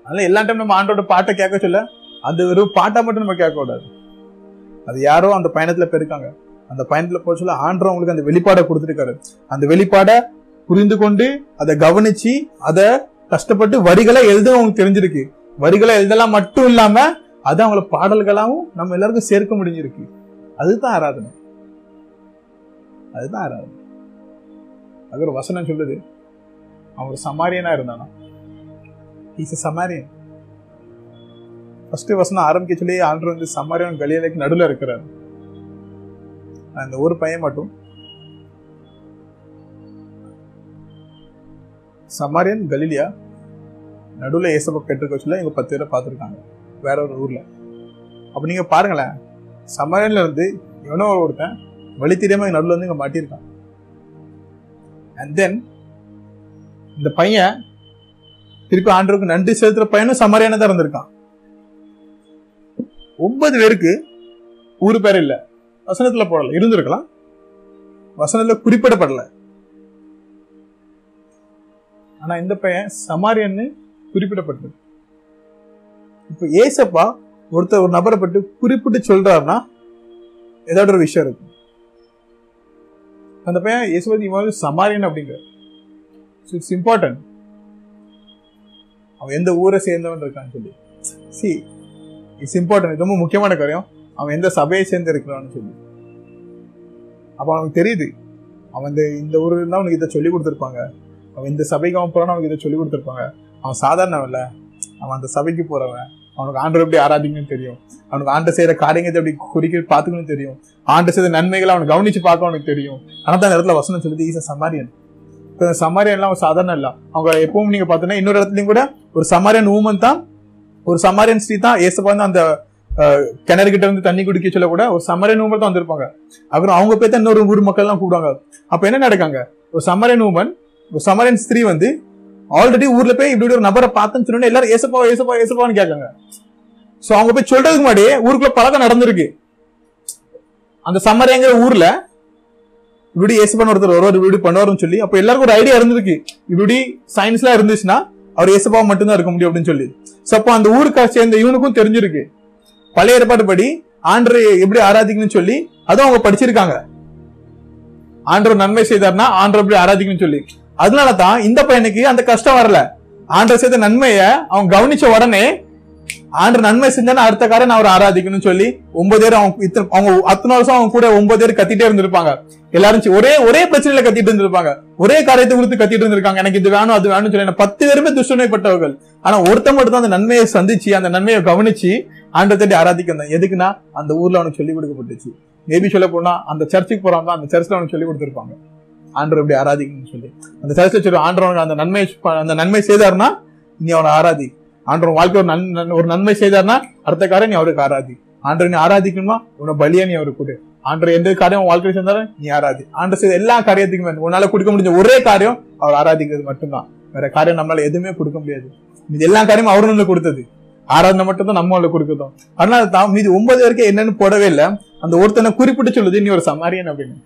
அதனால எல்லா டைம் நம்ம ஆண்டோட பாட்டை கேட்க சொல்ல அது வெறும் பாட்டா மட்டும் நம்ம கேட்க கூடாது அது யாரோ அந்த பயணத்துல போயிருக்காங்க. அந்த பயணத்துல போச்சுல ஆண்டர் அவங்களுக்கு அந்த வெளிப்பாடை கொடுத்துருக்காரு. அந்த வெளிப்பாடை புரிந்து கொண்டு அதை கவனிச்சு அதை கஷ்டப்பட்டு வரிகளை எழுத அவங்களுக்கு தெரிஞ்சிருக்கு. வரிகளை எழுதலாம் மட்டும் இல்லாம அது அவங்கள பாடல்களாவும் நம்ம எல்லாருக்கும் சேர்க்க முடிஞ்சிருக்கு. அதுதான் ஆராதனை. அதுதான் ஆராதனை. அது ஒரு வசனம் சொல்லுது. அவன் ஒரு சமாரியனா இருந்தானா? இஸ் சமாரியன் ஃபர்ஸ்ட் வசனம் ஆரம்பிக்க சொல்லி ஆண்டு வந்து சமாரியன் கலியலைக்கு நடுவில் இருக்கிறாரு. அந்த ஒரு பையன் மட்டும். சமாரியன் கலிலியா நடுவில் ஏசப்பா பெற்றுக்க வச்சுல இவங்க பத்து பேரை பார்த்துருக்காங்க. வேற ஒரு ஊர்ல. அப்ப நீங்க பாருங்களேன் சமாரியன்ல இருந்து எவனோ ஒருத்தன் வழி தெரியாம நடுவில் வந்து இங்கே மாட்டியிருக்கான். அண்ட் தென் இந்த பையன் திருப்பி ஆண்டவருக்கு நன்றி செலுத்துற பையனும் சமாரியான தான் இருந்திருக்கான். ஒன்பது பேருக்கு ஊர் பேர் இல்ல. வசனத்துல போடல இருந்திருக்கலாம். வசனத்துல குறிப்பிடப்படல. ஆனா இந்த பையன் சமாரியன்னு குறிப்பிடப்பட்டது இப்ப ஏசப்பா ஒருத்தர் ஒரு நபரை பட்டு குறிப்பிட்டு சொல்றாருன்னா ஏதாவது ஒரு விஷயம் இருக்கு அந்த பையன் இயேசுபதி இவன் சமாரியன் அப்படிங்கிற இட்ஸ் இம்பார்ட்டன்ட் அவன் எந்த ஊரை சேர்ந்தவன் இருக்கான்னு சொல்லி. சி இட்ஸ் இம்பார்ட்டன்ட் ரொம்ப முக்கியமான காரியம். அவன் எந்த சபையை சேர்ந்து இருக்கிறான்னு சொல்லி. அப்போ அவனுக்கு தெரியுது. அவன் இந்த இந்த ஊரில் இருந்தா அவனுக்கு இதை சொல்லி கொடுத்துருப்பாங்க. அவன் இந்த சபைக்கு அவன் போறான்னு அவனுக்கு இதை சொல்லி கொடுத்துருப்பாங்க. அவன் சாதாரணவன் இல்லை. அவன் அந்த சபைக்கு போறவன். அவனுக்கு ஆண்டு எப்படி ஆராதிக்கணும்னு தெரியும். அவனுக்கு ஆண்டு செய்கிற காரியங்களை எப்படி குறிக்க பார்த்துக்கணும் தெரியும். ஆண்டு செய்த நன்மைகளை அவனை கவனிச்சு பார்க்க அவனுக்கு தெரியும். ஆனால் தான் இடத்துல வசனம் சொல்லுது ஈச சமாரியன் இப்போ இந்த சமாரியன்லாம் அவன் சாதாரண இல்லை. அவங்க எப்பவும் நீங்கள் பார்த்தோன்னா இன்னொரு இடத்துலையும் கூட ஒரு சமாரியன் ஊமன் தான் ஒரு சமாரியன் ஸ்ரீ தான் ஏசப்பா வந்து அந்த கிணறு கிட்ட இருந்து தண்ணி குடிக்க சொல்ல கூட ஒரு சமரை ஊமன் தான் வந்திருப்பாங்க. அப்புறம் அவங்க போய் தான் இன்னொரு ஊர் மக்கள் எல்லாம் கூப்பிடுவாங்க. அப்ப என்ன நடக்காங்க? ஒரு சமாரியன் உமன் ஒரு சமரன் ஸ்திரீ வந்து ஆல்ரெடி ஊர்ல போய் இப்படி ஒரு நபரை பார்த்தேன்னு சொன்னோன்னே எல்லாரும் ஏசப்பா ஏசப்பா ஏசப்பான்னு கேட்காங்க. சோ அவங்க போய் சொல்றதுக்கு முன்னாடி ஊருக்குள்ள பழக்கம் நடந்திருக்கு. அந்த சமரைங்கிற ஊர்ல இப்படி ஏசப்பான் ஒருத்தர் வருவார் இப்படி பண்ணுவாருன்னு சொல்லி அப்ப எல்லாருக்கும் ஒரு ஐடியா இருந்திருக்கு. இப்படி சயின்ஸ்லாம் இருந்துச்சுன்னா அவர் ஏசப்பா மட்டும்தான் இருக்க முடியும் அப்படின்னு சொல்லி. சோ அப்போ அந்த ஊருக்கு சேர்ந்த இவனுக்கும் தெரிஞ்சிருக்கு. பழைய ஏற்பாடு படி ஆண்டரை எப்படி ஆராதிக்கணும்னு சொல்லி அதுவும் அவங்க படிச்சிருக்காங்க. ஆண்டவர் நன்மை செய்தார்னா ஆண்டவர் எப்படி ஆராதிக்கணும்னு சொல்லி. அதனால தான் இந்த பையனுக்கு அந்த கஷ்டம் வரல. ஆண்டர் செய்த நன்மையை அவன் கவனிச்ச உடனே ஆண்டு நன்மை செஞ்சானா அடுத்த காரை நான் அவர் ஆராதிக்கணும்னு சொல்லி ஒன்பது பேர் அவங்க இத்தனை அவங்க அத்தனை வருஷம் அவங்க கூட ஒன்பது பேர் கத்திட்டே இருந்திருப்பாங்க. எல்லாரும் ஒரே ஒரே பிரச்சனையில கத்திட்டு இருந்திருப்பாங்க. ஒரே காரியத்தை குறித்து கத்திட்டு இருந்திருக்காங்க. எனக்கு இது வேணும் அது வேணும்னு சொல்லி பத்து பேருமே துஷ்டமைப்பட்டவர்கள். ஆனா ஒருத்தன் மட்டும் தான் அந்த நன்மையை சந்திச்சு அந்த நன்மையை கவனிச்சு ஆண்டை தேடி ஆராதிக்கணும் எதுக்குன்னா அந்த ஊர்ல அவனுக்கு சொல்லி கொடுக்கப்பட்டுச்சு. மேபி சொல்ல போனா அந்த சர்ச்சுக்கு போறாங்க அந்த சர்ச்ல அவனுக்கு சொல்லி கொடுத்துருப்பாங்க. ஆண்டர் எப்படி ஆராதிக்கணும்னு சொல்லி. அந்த சர்ச்சில் சொல்லி ஆண்டர் அவனுக்கு அந்த நன்மை அந்த நன்மை செய்தாருன்னா நீ அவனை ஆராதி. ஆண்டவர் வாழ்க்கை ஒரு நன் ஒரு நன்மை செய்தார்னா அடுத்த காரியம் நீ அவருக்கு ஆராதி. ஆண்டரை நீ ஆராதிக்கணுமா? உன்னை பலியா நீ அவருக்கு கொடு. ஆண்டர் எந்த காரியம் உன் வாழ்க்கையில் செஞ்சாலும் நீ ஆராதி. ஆண்டர் செய்த எல்லா காரியத்துக்குமே உன்னால கொடுக்க முடிஞ்ச ஒரே காரியம் அவர் ஆராதிக்கிறது மட்டும்தான். வேற காரியம் நம்மளால எதுவுமே கொடுக்க முடியாது. இது எல்லா காரியமும் அவரு நம்மளுக்கு கொடுத்தது. ஆராதனை மட்டும் தான் நம்ம அவளுக்கு அதனால தான் மீதி ஒன்பது வரைக்கும் என்னன்னு போடவே இல்லை. அந்த ஒருத்தனை குறிப்பிட்டு சொல்லுது நீ ஒரு சமாரியன் அப்படின்னு.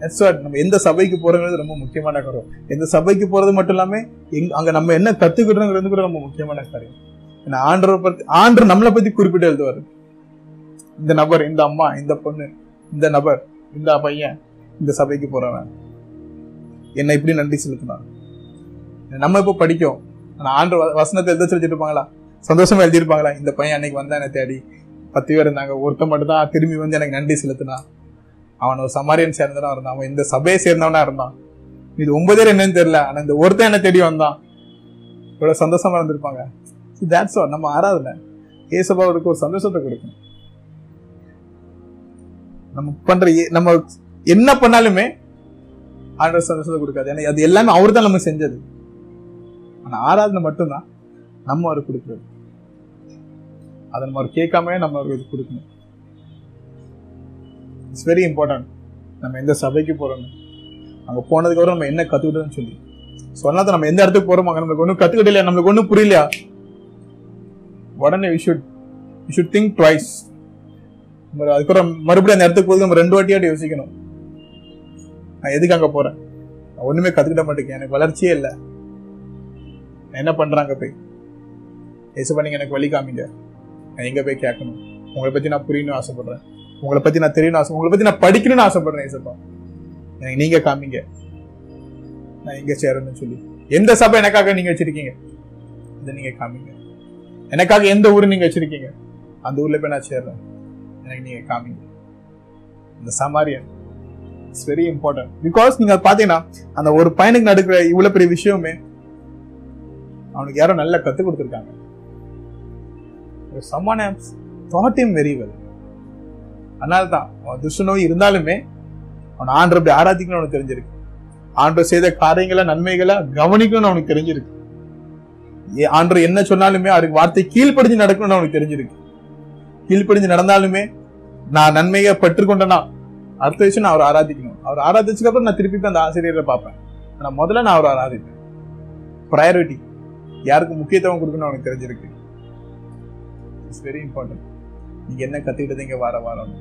That's what. நம்ம எந்த சபைக்கு போறோங்கிறது ரொம்ப முக்கியமான காரியம். எந்த சபைக்கு போறது மட்டும் இல்லாம எங்க அங்க நம்ம என்ன கத்துக்கிட்டோங்கிறது கூட ரொம்ப முக்கியமான காரியம். ஏன்னா ஆண்டரை பத்தி ஆண்டர் நம்மளை பத்தி குறிப்பிட்டு எழுதுவாரு. இந்த நபர் இந்த அம்மா இந்த பொண்ணு இந்த நபர் இந்த பையன் இந்த சபைக்கு போறவன். என்ன இப்படி நன்றி செலுத்தினான். நம்ம இப்ப படிக்கும் ஆனா ஆண்டு வசனத்தை எழுத சொல்லிட்டு இருப்பாங்களா? சந்தோஷமா எழுதியிருப்பாங்களா? இந்த பையன் அன்னைக்கு வந்தா என்னை தேடி. பத்து பேர் இருந்தாங்க. ஒருத்தன் மட்டும் தான் திரும்பி வந்து எனக்கு நன்றி செலுத்தினான். அவன் ஒரு சமாரியன் சேர்ந்தவனா இருந்தான். அவன் இந்த சபையை சேர்ந்தவனா இருந்தான். இது ஒன்பது பேர் என்னன்னு தெரியல. ஆனா இந்த ஒருத்தன் என்ன தேடி வந்தான். இவ்வளவு சந்தோஷமா இருந்திருப்பாங்க. தேட்ஸ் ஆல் நம்ம ஆராதனை. ஏசபாவுக்கு ஒரு சந்தோஷத்தை கொடுக்கும். நம்ம பண்ற ஏ- நம்ம என்ன பண்ணாலுமே ஆண்டவர் சந்தோஷத்தை கொடுக்காது. ஏன்னா அது எல்லாமே அவர் தான் நம்ம செஞ்சது. ஆனா ஆராதனை மட்டும்தான் நம்ம அவருக்கு கொடுக்குறது. அதை நம்ம அவர் கேட்காம நம்ம அவருக்கு இது கொடுக்கணும். இட்ஸ் வெரி இம்பார்ட்டன்ட் நம்ம எந்த சபைக்கு போறோம்னு. அங்க போனதுக்கப்புறம் நம்ம என்ன கற்றுக்கிட்டோம்னு சொல்லி. சொன்னால் தான் நம்ம எந்த இடத்துக்கு போறோம் அங்கே நம்மளுக்கு ஒன்றும் கத்துக்கிட்டு இல்லையா? நம்மளுக்கு ஒன்றும் புரியலையா? உடனே we should we should think twice அதுக்கப்புறம் மறுபடியும் அந்த இடத்துக்கு போகுது நம்ம ரெண்டு வாட்டியாட்டி யோசிக்கணும். நான் எதுக்கு அங்கே போறேன்? நான் ஒண்ணுமே கத்துக்கிட்ட மாட்டேங்க எனக்கு வளர்ச்சியே இல்லை. நான் என்ன பண்ணுறாங்க போய்? ஏசப்பா நீங்க எனக்கு வழி காமிங்க. நான் எங்கே போய் கேட்கணும்? உங்களை பத்தி நான் புரியணும்னு ஆசைப்பட்றேன். உங்களை பத்தி நான் தெரியணும் ஆசை உங்களை பத்தி நான் படிக்கணும்னு ஆசைப்படுறேன் ஏசப்பா எனக்கு நீங்க காமிங்க. நான் எங்க சேரணும்னு சொல்லி. எந்த சபை எனக்காக நீங்க வச்சிருக்கீங்க? இதை நீங்க காமிங்க. எனக்காக எந்த ஊர் நீங்க வச்சிருக்கீங்க? அந்த ஊர்ல போய் நான் சேர்றேன். எனக்கு நீங்க காமிங்க. இந்த Samaritan it's very important because நீங்க பாத்தீங்கன்னா அந்த ஒரு பையனுக்கு நடக்கிற இவ்வளவு பெரிய விஷயமே அவனுக்கு யாரோ நல்லா கத்து கொடுத்துருக்காங்க. சமான தாட் இம் வெரி வெல் அதனால தான் துஷ்ட நோய் இருந்தாலுமே அவன் ஆண்டு அப்படி ஆராதிக்கணும்னு அவனுக்கு தெரிஞ்சிருக்கு. ஆண்டவர் செய்த காரியங்களை நன்மைகளை கவனிக்கணும்னு அவனுக்கு தெரிஞ்சிருக்கு. ஏ- என்ன சொன்னாலுமே அவருக்கு வார்த்தை கீழ்ப்படிஞ்சு நடக்கணும்னு அவனுக்கு தெரிஞ்சிருக்கு. கீழ்ப்படிஞ்சு நடந்தாலுமே நான் நன்மையை பெற்றுக்கொண்டேனா? அடுத்த விஷயம் நான் அவரை ஆராதிக்கணும். அவர் ஆராதிச்சதுக்கு அப்புறம் நான் திருப்பி அந்த ஆசிரியரை பார்ப்பேன். ஆனா முதல்ல நான் அவரை ஆராதிப்பேன். ப்ரையாரிட்டி யாருக்கு முக்கியத்துவம் கொடுக்கணும்னு அவனுக்கு தெரிஞ்சிருக்கு. இட்ஸ் வெரி இம்பார்ட்டன்ட் நீங்க என்ன கத்துக்கிட்டதீங்க வார வாரம்?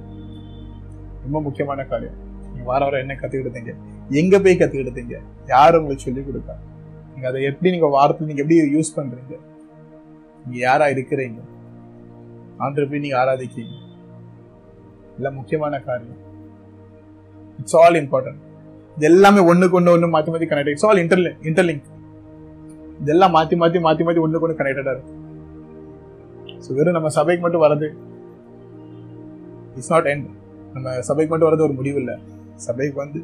ரொம்ப முக்கியமான காரியம். நீங்க வார வாரம் என்ன கத்துக்கிட்டதீங்க எங்க போய் கத்துக்கிட்டதீங்க யார் உங்களுக்கு சொல்லிக் கொடுக்கா? நீங்க அதை எப்படி நீங்க வாரத்தில் நீங்க எப்படி யூஸ் பண்றீங்க? நீங்க யாரா இருக்கிறீங்க? ஆண்டு போய் நீங்க ஆராதிக்கிறீங்க. இதெல்லாம் முக்கியமான காரியம். இட்ஸ் ஆல் இம்பார்ட்டன்ட் இது எல்லாமே ஒண்ணுக்கு ஒண்ணு ஒண்ணு மாத்தி மாத்தி connect it's all inter interlink இதெல்லாம் மாத்தி மாத்தி மாத்தி மாத்தி ஒண்ணுக்கு ஒண்ணு கனெக்டடா இருக்கு ஸோ வெறும் நம்ம சபைக்கு மட்டும் வர்றது இட்ஸ் நாட் எண்ட் நம்ம சபைக்கு மட்டும் வர்றது ஒரு முடிவு இல்லை சபைக்கு வந்து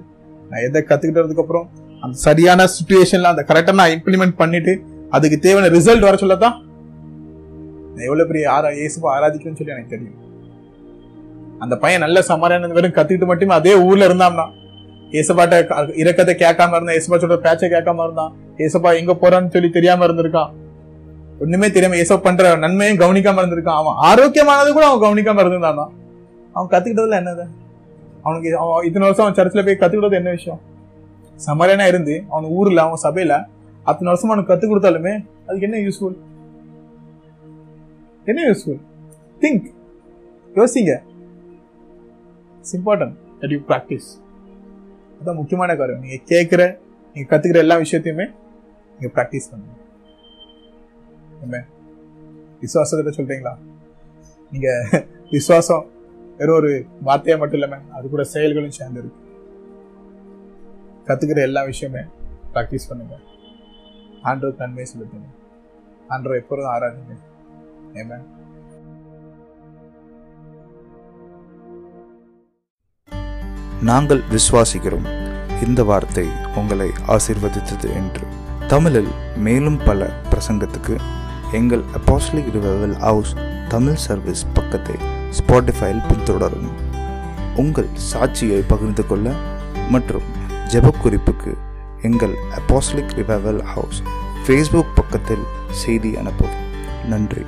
நான் எதை கத்துக்கிட்டதுக்கு அப்புறம் அந்த சரியான சுச்சுவேஷன்ல அந்த கரெக்டாக நான் இம்ப்ளிமெண்ட் பண்ணிட்டு அதுக்கு தேவையான ரிசல்ட் வர சொல்லத்தான் நான் எவ்வளோ பெரிய ஆரா இயேசுவை ஆராதிக்கணும்னு சொல்லி எனக்கு தெரியும். அந்த பையன் நல்ல சமாதானம் வெறும் கத்துக்கிட்டு மட்டுமே அதே ஊர்ல இருந்தான்னா ஏசப்பாட்ட இறக்கத்தை கேட்காம இருந்தான் ஏசப்பா சொல்ற பேச்சை கேட்காம இருந்தான் ஏசப்பா எங்க போறான்னு சொல்லி தெரியாம இருந்திருக்கான். ஒண்ணுமே தெரியாம ஏசப்பா பண்ற நன்மையும் கவனிக்காம இருந்திருக்கான். அவன் ஆரோக்கியமானது கூட அவன் கவனிக்காம இருந்திருந்தானா அவன் கத்துக்கிட்டதுல என்னது? அவனுக்கு அவன் இத்தனை வருஷம் அவன் சர்ச்சில் போய் கத்துக்கிட்டது என்ன விஷயம்? சமரனா இருந்து அவன் ஊர்ல அவன் சபையில அத்தனை வருஷம் அவனுக்கு கற்றுக் கொடுத்தாலுமே அதுக்கு என்ன யூஸ்ஃபுல் என்ன யூஸ்ஃபுல் திங்க் யோசிங்க. It's important that you practise அதுதான் முக்கியமான காரியம். நீங்க கேட்குற நீங்க கத்துக்கிற எல்லா விஷயத்தையுமே நீங்க ப்ராக்டிஸ் பண்ணுங்க. என்ன விசுவாசத்தை சொல்றீங்களா? நீங்க [laughs] விசுவாசம் வெறும் ஒரு வார்த்தையா மட்டும் இல்லாம அது கூட செயல்களும் சேர்ந்து இருக்கு கத்துக்கிற எல்லா விஷயமே ப்ராக்டிஸ் பண்ணுங்க. ஆண்டவர் நன்மை செலுத்துங்க. ஆண்டோ எப்பொழுதும் ஆராதிங்க. ஏமா நாங்கள் விசுவாசிக்கிறோம். இந்த வார்த்தை உங்களை ஆசிர்வதித்தது என்று. தமிழில் மேலும் பல பிரசங்கத்துக்கு எங்கள் apostolic revival house Tamil service பக்கத்தை ஸ்பாட்டிஃபையில் பின்தொடரும். உங்கள் சாட்சியை பகிர்ந்து கொள்ள மற்றும் ஜெபக்குறிப்புக்கு எங்கள் அப்பாஸ்லிக் ரிவைவல் ஹவுஸ் ஃபேஸ்புக் பக்கத்தில் செய்தி அனுப்பவும். நன்றி.